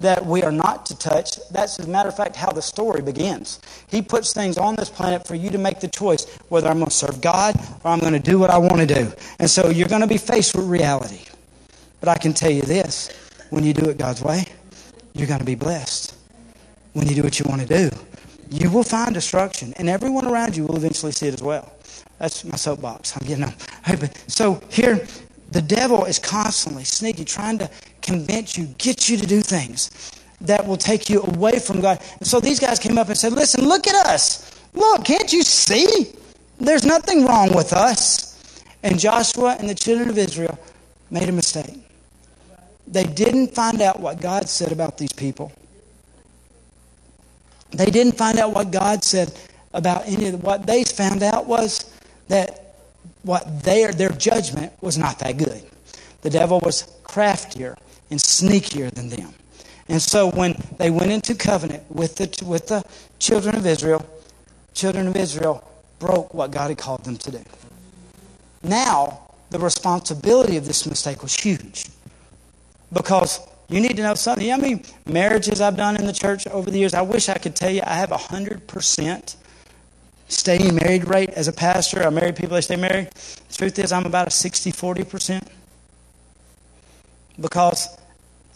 that we are not to touch. That's, as a matter of fact, how the story begins. He puts things on this planet for you to make the choice whether I'm going to serve God or I'm going to do what I want to do. And so you're going to be faced with reality. But I can tell you this when you do it God's way, you're going to be blessed. When you do what you want to do, you will find destruction, and everyone around you will eventually see it as well. That's my soapbox. I'm getting on. So here, the devil is constantly sneaky, trying to convince you, get you to do things that will take you away from God. And so these guys came up and said, Listen, look at us. Look, can't you see? There's nothing wrong with us. And Joshua and the children of Israel made a mistake. They didn't find out what God said about these people. They didn't find out what God said about any of what they found out was that what their their judgment was not that good. The devil was craftier and sneakier than them. And so when they went into covenant with the with the children of Israel, children of Israel broke what God had called them to do. Now, the responsibility of this mistake was huge. Because you need to know something. You know I mean marriages I've done in the church over the years? I wish I could tell you I have 100% staying married rate as a pastor. I marry people that stay married. The truth is, I'm about a 60 40%. Because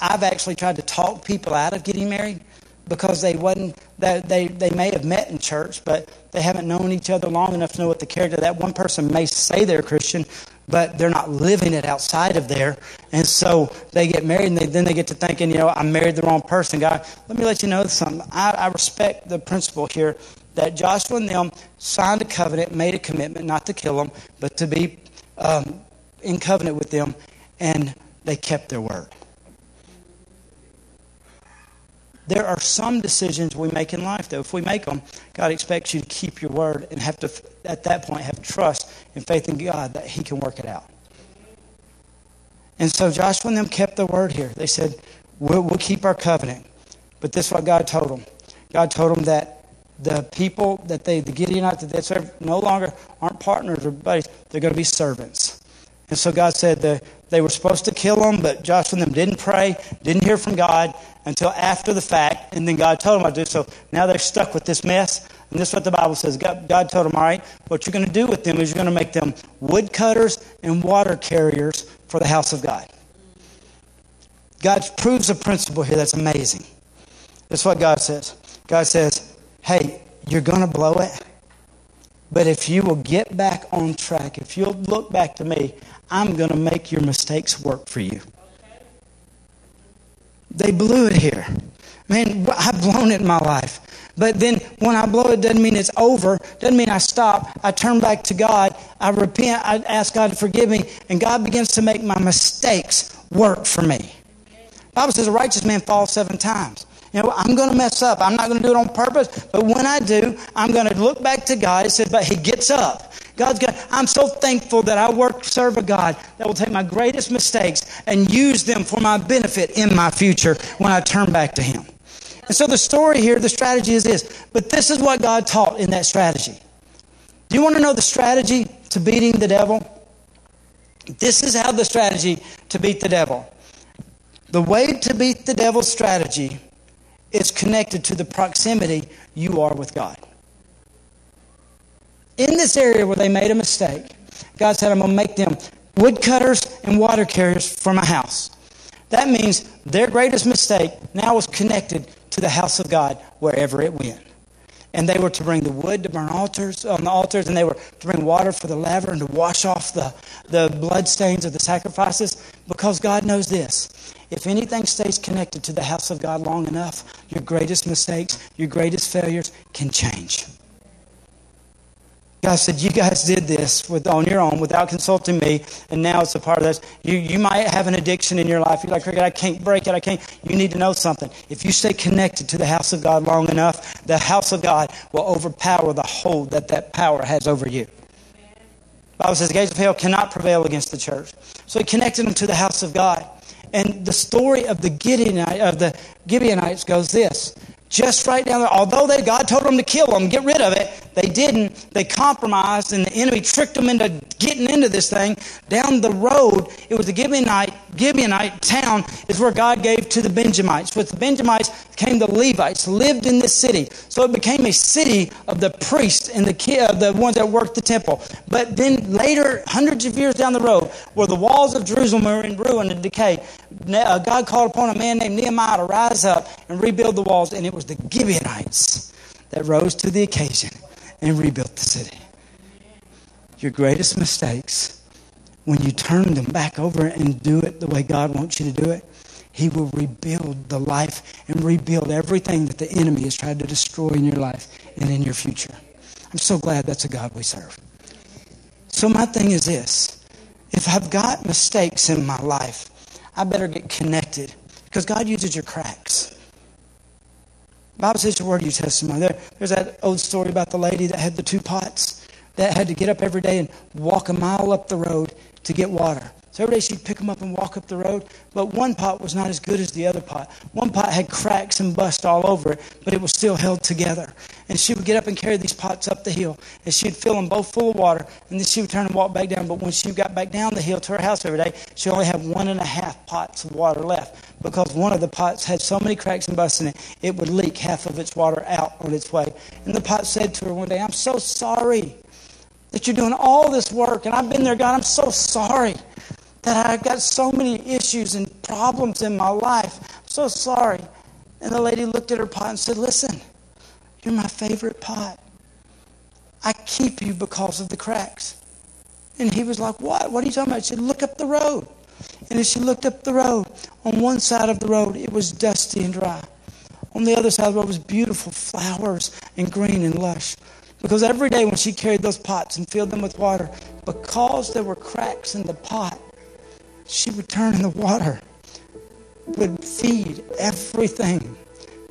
I've actually tried to talk people out of getting married because they wasn't they, they, they may have met in church but they haven't known each other long enough to know what the character of that one person may say they're christian but they're not living it outside of there. And so they get married, and they, then they get to thinking, you know, I married the wrong person. God, let me let you know something. I, I respect the principle here that Joshua and them signed a covenant, made a commitment not to kill them, but to be um, in covenant with them, and they kept their word. There are some decisions we make in life, though. If we make them, God expects you to keep your word and have to, at that point, have trust and faith in God that He can work it out. And so Joshua and them kept the word here. They said, we'll, we'll keep our covenant. But this is what God told them. God told them that the people that they, the Gideonites that they serve, no longer aren't partners or buddies. They're going to be servants. And so God said that they were supposed to kill them, but Joshua and them didn't pray, didn't hear from God until after the fact, and then God told them to do so. Now they're stuck with this mess, and this is what the Bible says. God, God told them, all right, what you're going to do with them is you're going to make them woodcutters and water carriers for the house of God. God proves a principle here that's amazing. That's what God says. God says, hey, you're going to blow it. But if you will get back on track, if you'll look back to me, I'm going to make your mistakes work for you. They blew it here. Man, I've blown it in my life. But then when I blow it, doesn't mean it's over. Doesn't mean I stop. I turn back to God. I repent. I ask God to forgive me. And God begins to make my mistakes work for me. The Bible says a righteous man falls seven times. You know, I'm going to mess up. I'm not going to do it on purpose. But when I do, I'm going to look back to God. It says, but he gets up. God's got, I'm so thankful that I work, serve a God that will take my greatest mistakes and use them for my benefit in my future when I turn back to Him. And so the story here, the strategy is this. But this is what God taught in that strategy. Do you want to know the strategy to beating the devil? This is how the strategy to beat the devil. The way to beat the devil's strategy is connected to the proximity you are with God. In this area where they made a mistake, God said, I'm going to make them woodcutters and water carriers for my house. That means their greatest mistake now was connected to the house of God wherever it went. And they were to bring the wood to burn altars on the altars, and they were to bring water for the laver and to wash off the, the blood stains of the sacrifices. Because God knows this. If anything stays connected to the house of God long enough, your greatest mistakes, your greatest failures can change. God said, You guys did this with, on your own without consulting me, and now it's a part of this. You, you might have an addiction in your life. You're like, I can't break it. I can't. You need to know something. If you stay connected to the house of God long enough, the house of God will overpower the hold that that power has over you. The Bible says the gates of hell cannot prevail against the church. So he connected them to the house of God. And the story of the Gideonite, of the Gibeonites goes this just right down there. Although they, God told them to kill them, get rid of it, they didn't. They compromised, and the enemy tricked them into getting into this thing. Down the road, it was the Gibeonite, Gibeonite town is where God gave to the Benjamites. With the Benjamites came the Levites, lived in this city. So it became a city of the priests and the, uh, the ones that worked the temple. But then later, hundreds of years down the road, where the walls of Jerusalem were in ruin and decay, uh, God called upon a man named Nehemiah to rise up and rebuild the walls, and it was the Gibeonites that rose to the occasion and rebuilt the city. Your greatest mistakes, when you turn them back over and do it the way God wants you to do it, He will rebuild the life and rebuild everything that the enemy has tried to destroy in your life and in your future. I'm so glad that's a God we serve. So, my thing is this if I've got mistakes in my life, I better get connected because God uses your cracks. Bible says your word, you testimony. There, there's that old story about the lady that had the two pots that had to get up every day and walk a mile up the road to get water. So every day she'd pick them up and walk up the road, but one pot was not as good as the other pot. One pot had cracks and bust all over it, but it was still held together. And she would get up and carry these pots up the hill, and she'd fill them both full of water, and then she would turn and walk back down. But when she got back down the hill to her house every day, she only had one and a half pots of water left because one of the pots had so many cracks and busts in it, it would leak half of its water out on its way. And the pot said to her one day, I'm so sorry that you're doing all this work, and I've been there, God, I'm so sorry that I've got so many issues and problems in my life. I'm so sorry. And the lady looked at her pot and said, Listen, you're my favorite pot. I keep you because of the cracks. And he was like, What? What are you talking about? She said, Look up the road. And as she looked up the road, on one side of the road, it was dusty and dry. On the other side of the road was beautiful flowers and green and lush. Because every day when she carried those pots and filled them with water, because there were cracks in the pot, she would turn in the water, would feed everything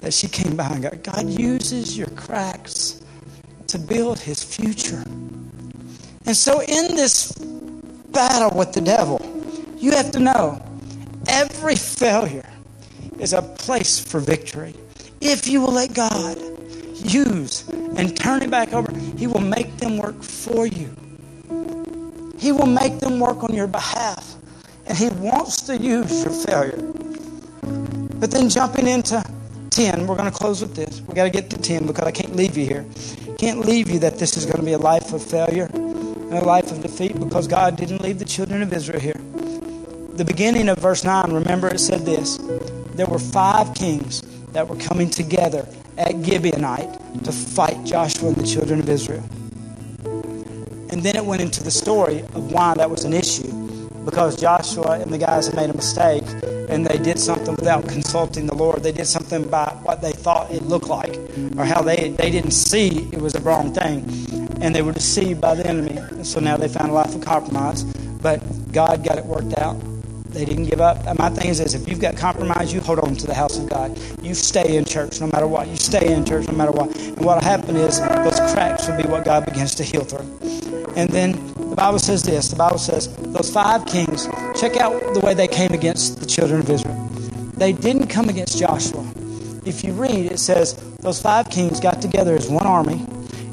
that she came by and got. God uses your cracks to build his future. And so, in this battle with the devil, you have to know every failure is a place for victory. If you will let God use and turn it back over, He will make them work for you. He will make them work on your behalf. And He wants to use your failure. But then jumping into 10, we're going to close with this. We've got to get to 10 because I can't leave you here. Can't leave you that this is going to be a life of failure and a life of defeat because God didn't leave the children of Israel here. The beginning of verse 9, remember it said this there were five kings that were coming together at Gibeonite to fight Joshua and the children of Israel. And then it went into the story of why that was an issue because Joshua and the guys had made a mistake and they did something without consulting the Lord. They did something by what they thought it looked like or how they, they didn't see it was a wrong thing. And they were deceived by the enemy. So now they found a life of compromise. But God got it worked out. They didn't give up. And my thing is this if you've got compromise, you hold on to the house of God. You stay in church no matter what. You stay in church no matter what. And what will happen is those cracks will be what God begins to heal through. And then the Bible says this the Bible says, those five kings, check out the way they came against the children of Israel. They didn't come against Joshua. If you read, it says those five kings got together as one army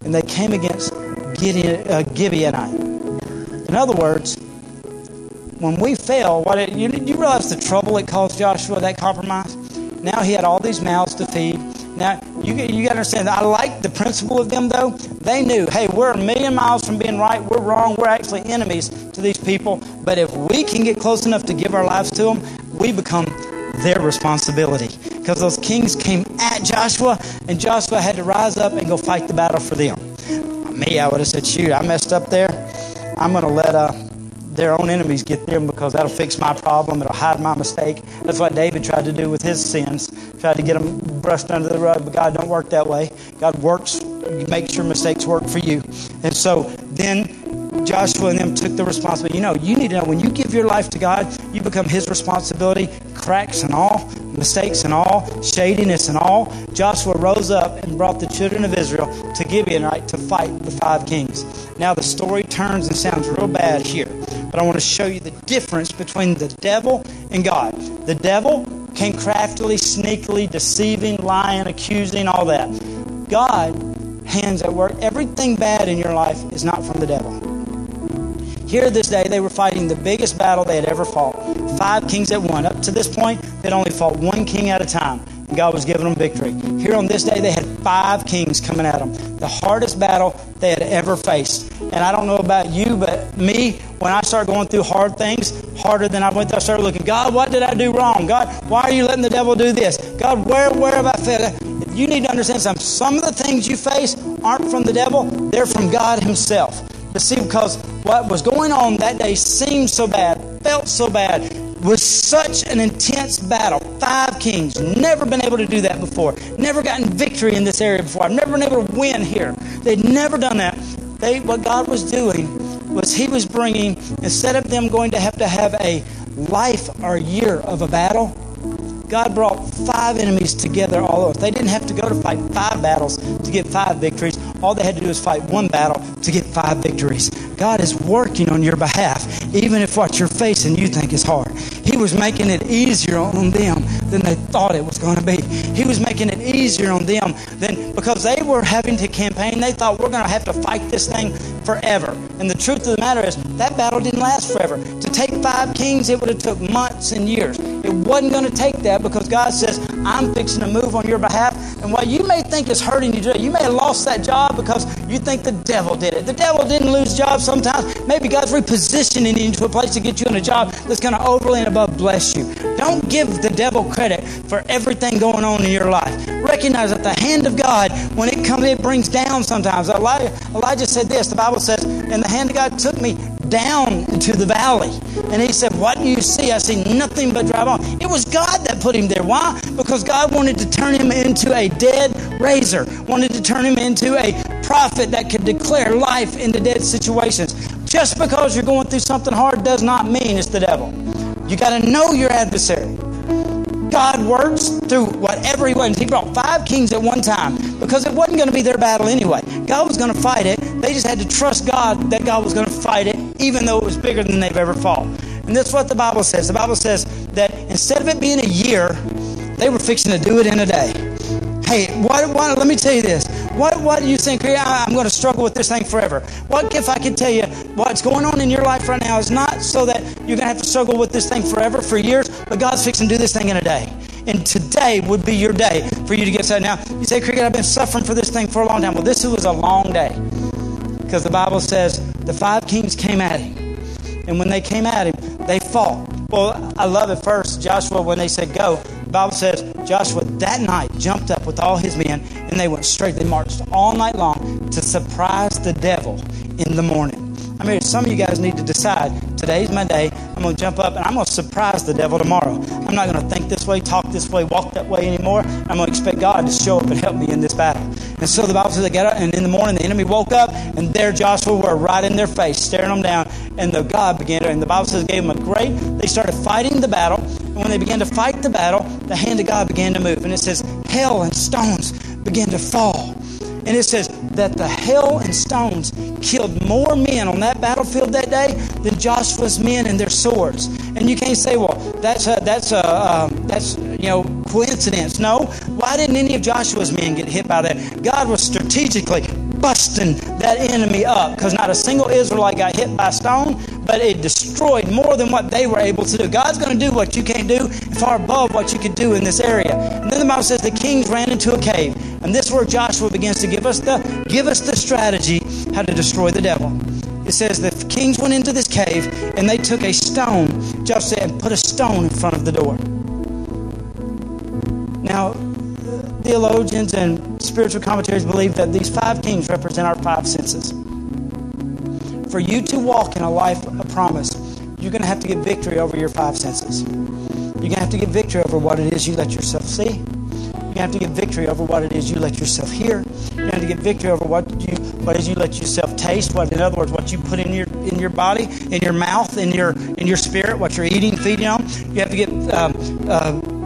and they came against Gideon, uh, Gibeonite. In other words, when we fail, what it, you, you realize the trouble it caused Joshua, that compromise? Now he had all these mouths to feed. Now, you, you got to understand, I like the principle of them, though. They knew, hey, we're a million miles from being right. We're wrong. We're actually enemies to these people. But if we can get close enough to give our lives to them, we become their responsibility. Because those kings came at Joshua, and Joshua had to rise up and go fight the battle for them. Me, I would have said, shoot, I messed up there. I'm going to let uh, their own enemies get them because that'll fix my problem. It'll hide my mistake. That's what David tried to do with his sins. Tried to get them brushed under the rug, but God don't work that way. God works, makes your mistakes work for you. And so then Joshua and them took the responsibility. You know, you need to know when you give your life to God, you become His responsibility, cracks and all, mistakes and all, shadiness and all. Joshua rose up and brought the children of Israel to Gibeon, right, to fight the five kings. Now the story turns and sounds real bad here, but I want to show you the difference between the devil and God. The devil came craftily, sneakily, deceiving, lying, accusing, all that. God, hands at work. Everything bad in your life is not from the devil. Here this day, they were fighting the biggest battle they had ever fought. Five kings at one. Up to this point, they'd only fought one king at a time, God was giving them victory. Here on this day, they had five kings coming at them. The hardest battle they had ever faced. And I don't know about you, but me, when I start going through hard things, harder than I went through, I started looking, God, what did I do wrong? God, why are you letting the devil do this? God, where, where have I failed? You need to understand something. Some of the things you face aren't from the devil, they're from God Himself. But see, because what was going on that day seemed so bad, felt so bad, was such an intense battle. Five kings, never been able to do that before. Never gotten victory in this area before. I've never been able to win here. They'd never done that. They, what God was doing was He was bringing, instead of them going to have to have a life or year of a battle, God brought five enemies together all over. They didn't have to go to fight five battles to get five victories. All they had to do was fight one battle to get five victories. God is working on your behalf, even if what you're facing you think is hard. He was making it easier on them than they thought it was going to be. He was making it easier on them than because they were having to campaign. They thought we're going to have to fight this thing forever. And the truth of the matter is that battle didn't last forever. To take five kings, it would have took months and years. It wasn't going to take that because God says, I'm fixing to move on your behalf. And what you may think is hurting you, you may have lost that job because you think the devil did it. The devil didn't lose jobs sometimes. Maybe God's repositioning you into a place to get you in a job that's going to overly and above bless you. Don't give the devil credit for everything going on in your life. Recognize that the hand of God, when it comes, it brings down sometimes. Elijah, Elijah said this. The Bible says, and the hand of God took me down into the valley. And he said, What do you see? I see nothing but dry bones. It was God that put him there. Why? Because God wanted to turn him into a dead raiser, wanted to turn him into a prophet that could declare life into dead situations. Just because you're going through something hard does not mean it's the devil. You got to know your adversary. God works through whatever He wants. He brought five kings at one time because it wasn't going to be their battle anyway. God was going to fight it. They just had to trust God that God was going to fight it, even though it was bigger than they've ever fought. And that's what the Bible says. The Bible says that instead of it being a year, they were fixing to do it in a day. Hey, what, what, let me tell you this. What, what do you think? I'm going to struggle with this thing forever. What if I could tell you what's going on in your life right now is not so that you're going to have to struggle with this thing forever, for years, but God's fixing to do this thing in a day. And today would be your day for you to get set. Now, you say, Cricket, I've been suffering for this thing for a long time. Well, this was a long day. Because the Bible says the five kings came at him. And when they came at him, they fought. Well, I love it first, Joshua, when they said go, the Bible says Joshua that night jumped up with all his men and they went straight. They marched all night long to surprise the devil in the morning. I mean, some of you guys need to decide today's my day. I'm going to jump up and I'm going to surprise the devil tomorrow. I'm not going to think this way, talk this way, walk that way anymore. I'm going to expect God to show up and help me in this battle. And so the Bible says they got up, and in the morning the enemy woke up, and there Joshua were right in their face, staring them down. And the God began to, and the Bible says gave them a great. They started fighting the battle, and when they began to fight the battle, the hand of God began to move, and it says hail and stones began to fall. And it says that the hail and stones killed more men on that battlefield that day than Joshua's men and their swords. And you can't say, well, that's a, that's a, um, that's you know coincidence. No, why didn't any of Joshua's men get hit by that? God was strategically busting that enemy up because not a single Israelite got hit by a stone, but it destroyed more than what they were able to do. God's going to do what you can't do, far above what you could do in this area. And then the Bible says the kings ran into a cave, and this is where Joshua begins to give us the give us the strategy how to destroy the devil. It says the kings went into this cave and they took a stone, Joshua said, and put a stone in front of the door. Now, theologians and spiritual commentators believe that these five kings represent our five senses. For you to walk in a life of promise, you're going to have to get victory over your five senses. You're going to have to get victory over what it is you let yourself see. To have to get victory over what it is you let yourself hear. To have to get victory over what you what is you let yourself taste. What, in other words, what you put in your in your body, in your mouth, in your in your spirit, what you're eating, feeding on. You have to get um, uh,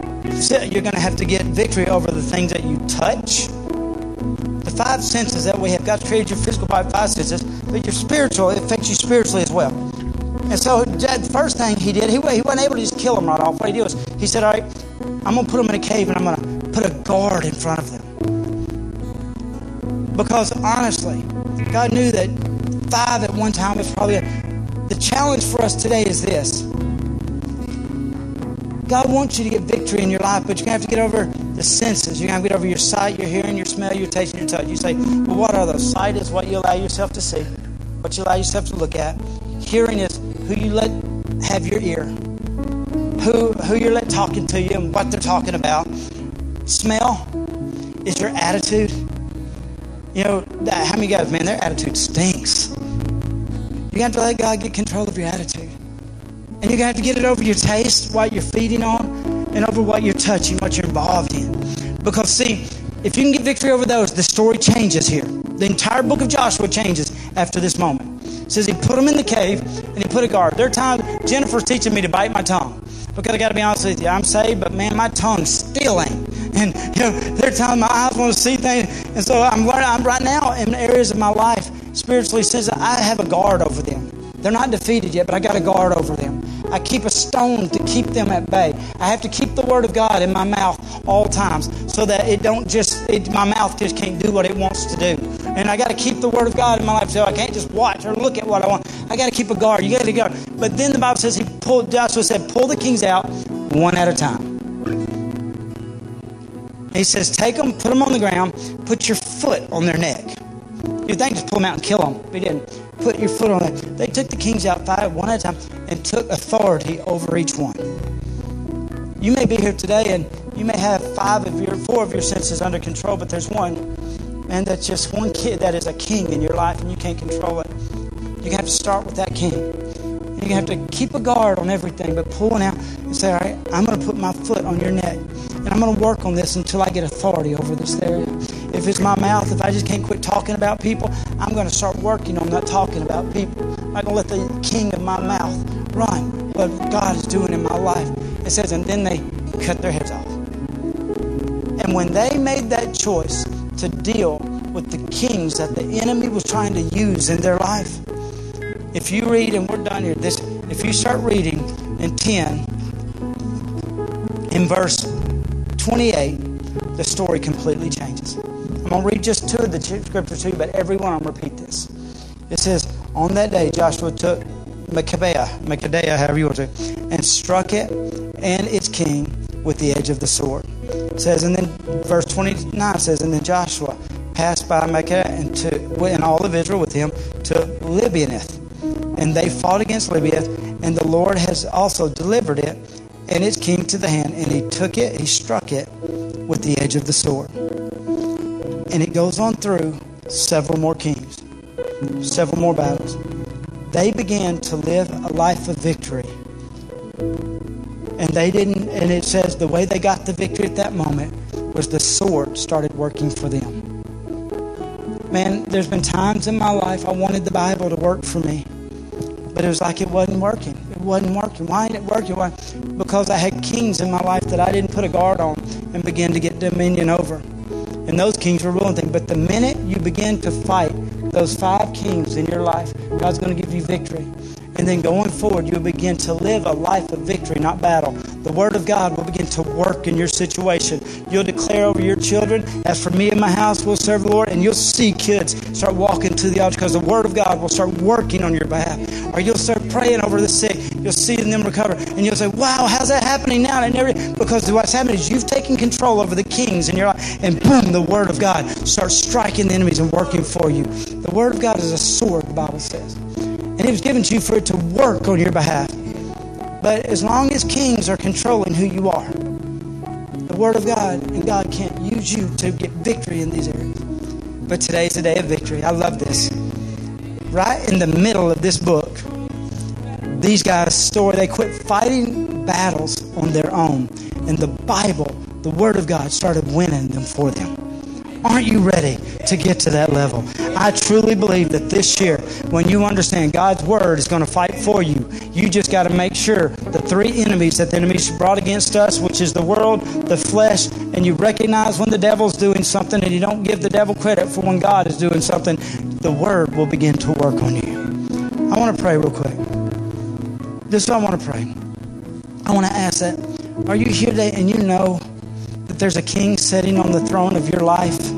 you're going to have to get victory over the things that you touch. The five senses that we have. God created your physical body five senses, but your spiritual, it affects you spiritually as well. And so the first thing he did, he, he wasn't able to just kill them right off. What he did was, he said, all right, I'm going to put them in a cave and I'm going to put a guard in front of them. Because honestly, God knew that five at one time was probably a, the challenge for us today is this God wants you to get victory in your life, but you're going to have to get over the senses. You're going to get over your sight, your hearing, your smell, your taste, and your touch. You say, well, what are those? Sight is what you allow yourself to see, what you allow yourself to look at. Hearing is who you let have your ear, who, who you're let talking to you and what they're talking about. Smell is your attitude. You know, how many guys, man, their attitude stinks. You got to let God get control of your attitude. And you're going to have to get it over your taste, what you're feeding on, and over what you're touching, what you're involved in. Because, see, if you can get victory over those, the story changes here. The entire book of Joshua changes after this moment. It says he put them in the cave and he put a guard. There time Jennifer's teaching me to bite my tongue. Because I got to be honest with you, I'm saved, but man, my tongue still ain't. And you know, there time my eyes want to see things, and so I'm. I'm right now in areas of my life spiritually says I have a guard over them. They're not defeated yet, but I got a guard over them. I keep a stone to keep them at bay. I have to keep the word of God in my mouth all times so that it don't just it, my mouth just can't do what it wants to do. And I got to keep the word of God in my life so I can't just watch or look at what I want. I got to keep a guard. You got to guard. But then the Bible says he pulled. Joshua said, "Pull the kings out one at a time." He says, "Take them, put them on the ground, put your foot on their neck." You think just pull them out and kill them? But he didn't put your foot on it. They took the kings out five, one at a time, and took authority over each one. You may be here today and you may have five of your, four of your senses under control, but there's one, and that's just one kid that is a king in your life and you can't control it. You have to start with that king. You have to keep a guard on everything, but pulling out and say, all right, I'm going to put my foot on your neck. And I'm going to work on this until I get authority over this area. If it's my mouth, if I just can't quit talking about people, I'm going to start working on not talking about people. I'm not going to let the king of my mouth run what God is doing in my life. It says, and then they cut their heads off. And when they made that choice to deal with the kings that the enemy was trying to use in their life, if you read, and we're done here, this if you start reading in 10, in verse 28, the story completely changes. I'm going to read just two of the scriptures to you, but every one of them repeat this. It says, On that day, Joshua took Maccabea, Maccabea, however you want to, and struck it and its king with the edge of the sword. It says, and then verse 29 says, And then Joshua passed by Maccabea and, to, and all of Israel with him to Libnath. And they fought against Libnath, and the Lord has also delivered it and its king to the hand, and he took it, he struck it with the edge of the sword. And it goes on through several more kings, several more battles. They began to live a life of victory. And they didn't, and it says the way they got the victory at that moment was the sword started working for them. Man, there's been times in my life I wanted the Bible to work for me, but it was like it wasn't working It wasn't working. Why ain't it working? Why? Because I had kings in my life that I didn't put a guard on and begin to get dominion over. And those kings were ruling things. But the minute you begin to fight those five kings in your life, God's going to give you victory. And then going forward, you'll begin to live a life of victory, not battle. The Word of God will begin to work in your situation. You'll declare over your children, as for me and my house, we'll serve the Lord. And you'll see kids start walking to the altar because the Word of God will start working on your behalf. Or you'll start praying over the sick. You'll see them recover. And you'll say, wow, how's that happening now? And never, because what's happening is you've taken control over the kings in your life. And boom, the Word of God starts striking the enemies and working for you. The Word of God is a sword, the Bible says. And it was given to you for it to work on your behalf. But as long as kings are controlling who you are, the Word of God and God can't use you to get victory in these areas. But today's a day of victory. I love this. Right in the middle of this book, these guys' story, they quit fighting battles on their own. And the Bible, the Word of God, started winning them for them. Aren't you ready to get to that level? I truly believe that this year, when you understand God's word is going to fight for you, you just got to make sure the three enemies that the enemies brought against us, which is the world, the flesh, and you recognize when the devil's doing something and you don't give the devil credit for when God is doing something, the word will begin to work on you. I want to pray real quick. This is what I want to pray. I want to ask that. Are you here today and you know that there's a king sitting on the throne of your life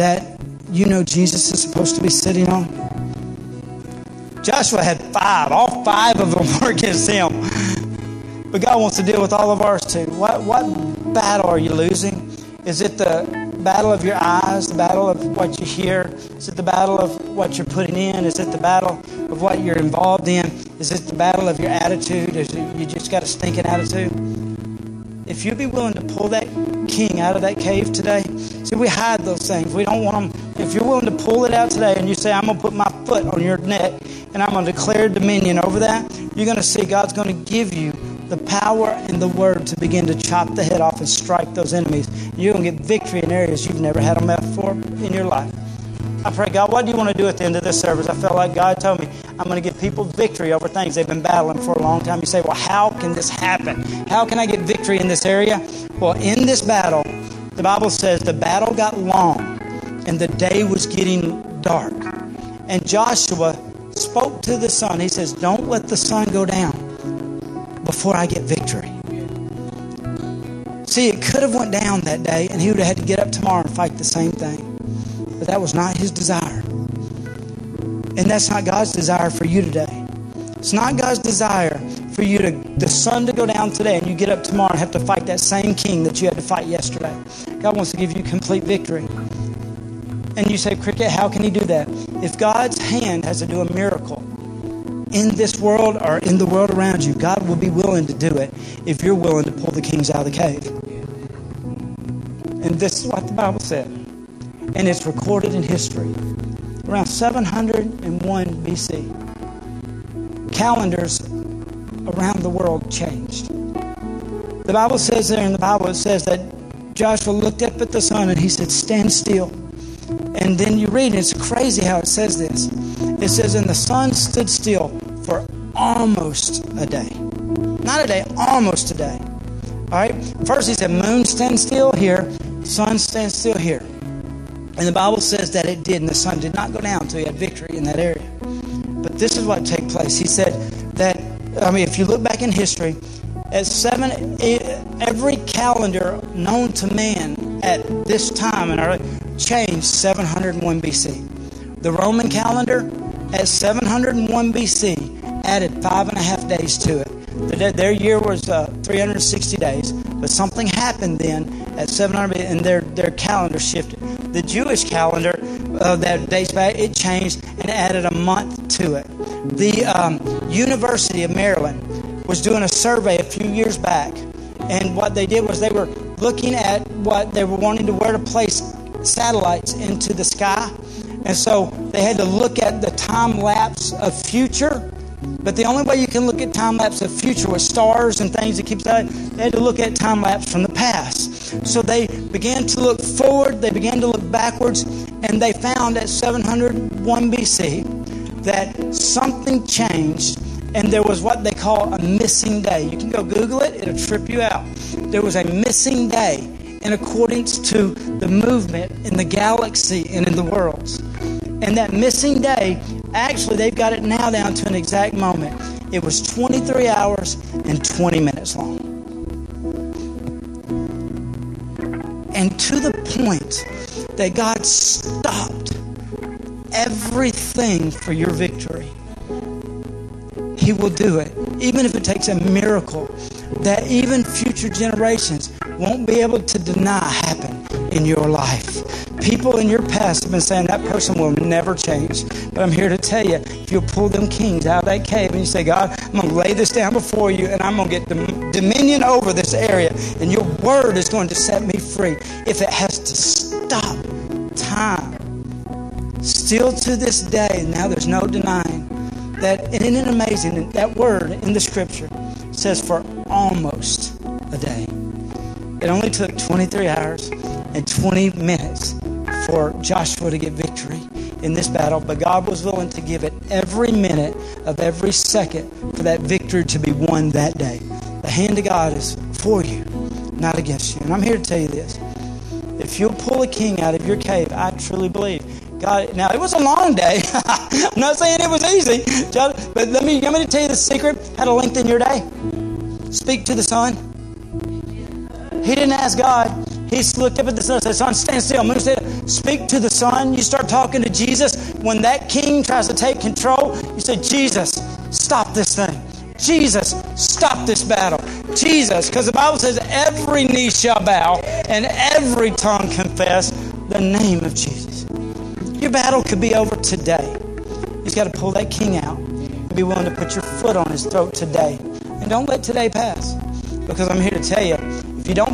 that you know Jesus is supposed to be sitting on? Joshua had five. All five of them were against him. But God wants to deal with all of ours too. What, what battle are you losing? Is it the battle of your eyes, the battle of what you hear? Is it the battle of what you're putting in? Is it the battle of what you're involved in? Is it the battle of your attitude? Is it, you just got a stinking attitude? If you'd be willing to pull that king out of that cave today, see, we hide those things. We don't want them. If you're willing to pull it out today and you say, I'm going to put my foot on your neck and I'm going to declare dominion over that, you're going to see God's going to give you the power and the word to begin to chop the head off and strike those enemies. You're going to get victory in areas you've never had them before in your life. I pray, God, what do you want to do at the end of this service? I felt like God told me, I'm going to give people victory over things they've been battling for a long time. You say, well, how can this happen? How can I get victory in this area? Well, in this battle, the Bible says the battle got long and the day was getting dark. And Joshua spoke to the sun. He says, Don't let the sun go down before I get victory. See, it could have went down that day and he would have had to get up tomorrow and fight the same thing. But that was not his desire. And that's not God's desire for you today. It's not God's desire for you to the sun to go down today and you get up tomorrow and have to fight that same king that you had to fight yesterday. God wants to give you complete victory. And you say, Cricket, how can he do that? If God's hand has to do a miracle in this world or in the world around you, God will be willing to do it if you're willing to pull the kings out of the cave. And this is what the Bible said and it's recorded in history. Around 701 BC, calendars around the world changed. The Bible says there in the Bible, it says that Joshua looked up at the sun and he said, Stand still. And then you read, it's crazy how it says this. It says, And the sun stood still for almost a day. Not a day, almost a day. All right? First he said, Moon stand still here, sun stand still here. And the Bible says that it did, and the sun did not go down until he had victory in that area. But this is what took place. He said that, I mean, if you look back in history, at seven, every calendar known to man at this time in our changed 701 BC. The Roman calendar at 701 BC added five and a half days to it. Their year was uh, 360 days, but something happened then at 700 and their, their calendar shifted the Jewish calendar uh, that dates back, it changed and added a month to it. The um, University of Maryland was doing a survey a few years back, and what they did was they were looking at what they were wanting to where to place satellites into the sky. And so they had to look at the time lapse of future. But the only way you can look at time lapse of future with stars and things that keeps that, they had to look at time lapse from the past. So they began to look forward, they began to look backwards, and they found at 701 BC that something changed and there was what they call a missing day. You can go Google it, it'll trip you out. There was a missing day in accordance to the movement in the galaxy and in the worlds. And that missing day Actually, they've got it now down to an exact moment. It was 23 hours and 20 minutes long. And to the point that God stopped everything for your victory. He will do it, even if it takes a miracle that even future generations won't be able to deny happen in your life. People in your past have been saying that person will never change. But I'm here to tell you if you'll pull them kings out of that cave and you say, God, I'm going to lay this down before you and I'm going to get dominion over this area and your word is going to set me free. If it has to stop time, still to this day, now there's no denying that, isn't it amazing? That word in the scripture says for almost a day. It only took 23 hours and 20 minutes for Joshua to get victory in this battle, but God was willing to give it every minute of every second for that victory to be won that day. The hand of God is for you, not against you. And I'm here to tell you this. If you'll pull a king out of your cave, I truly believe God. Now it was a long day. I'm not saying it was easy, but let me let me tell you the secret how to lengthen your day. Speak to the sun. He didn't ask God. He looked up at the sun and said, Sun, stand still. Moon, stand. Speak to the sun. You start talking to Jesus. When that king tries to take control, you say, Jesus, stop this thing. Jesus, stop this battle. Jesus, because the Bible says every knee shall bow and every tongue confess the name of Jesus. Your battle could be over today. You've got to pull that king out and be willing to put your foot on his throat today. And don't let today pass. Because I'm here to tell you, you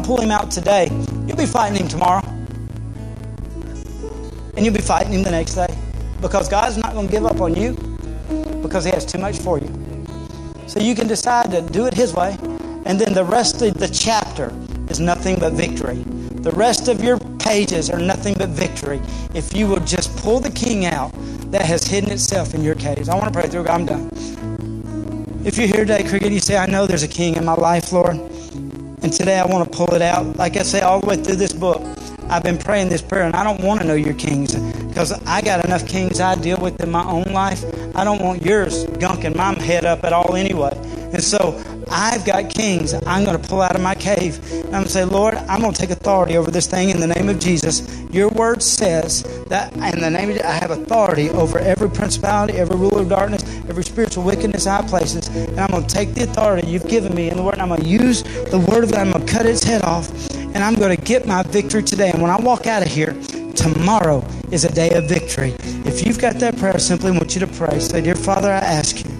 pull him out today, You'll be fighting him tomorrow. And you'll be fighting him the next day. Because God's not going to give up on you because he has too much for you. So you can decide to do it his way. And then the rest of the chapter is nothing but victory. The rest of your pages are nothing but victory if you will just pull the king out that has hidden itself in your caves. I want to pray through. God. I'm done. If you're here today, Cricket, you say, I know there's a king in my life, Lord. And today I want to pull it out. Like I say, all the way through this book, I've been praying this prayer, and I don't want to know your kings because I got enough kings I deal with in my own life. I don't want yours gunking my head up at all anyway. And so I've got kings I'm going to pull out of my cave. I'm going to say, Lord, I'm going to take authority over this thing in the name of Jesus. Your word says that in the name of Jesus I have authority over every principality, every ruler of darkness, every spiritual wickedness in high places. And I'm going to take the authority you've given me in the word, and I'm going to use the word of God. I'm going to cut its head off, and I'm going to get my victory today. And when I walk out of here, tomorrow is a day of victory. If you've got that prayer, I simply want you to pray. Say, Dear Father, I ask you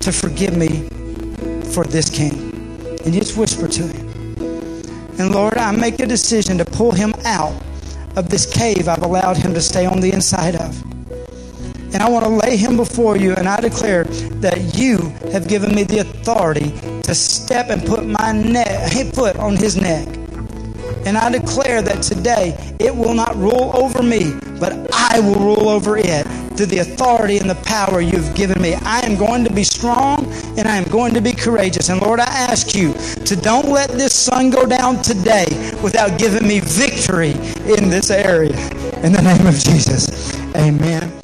to forgive me for this king. And just whisper to him. And Lord, I make a decision to pull him out of this cave I've allowed him to stay on the inside of. And I want to lay him before you, and I declare that you have given me the authority to step and put my neck, foot on his neck. And I declare that today it will not rule over me, but I will rule over it through the authority and the power you've given me. I am going to be strong and I am going to be courageous. And Lord, I ask you to don't let this sun go down today without giving me victory in this area. In the name of Jesus, amen.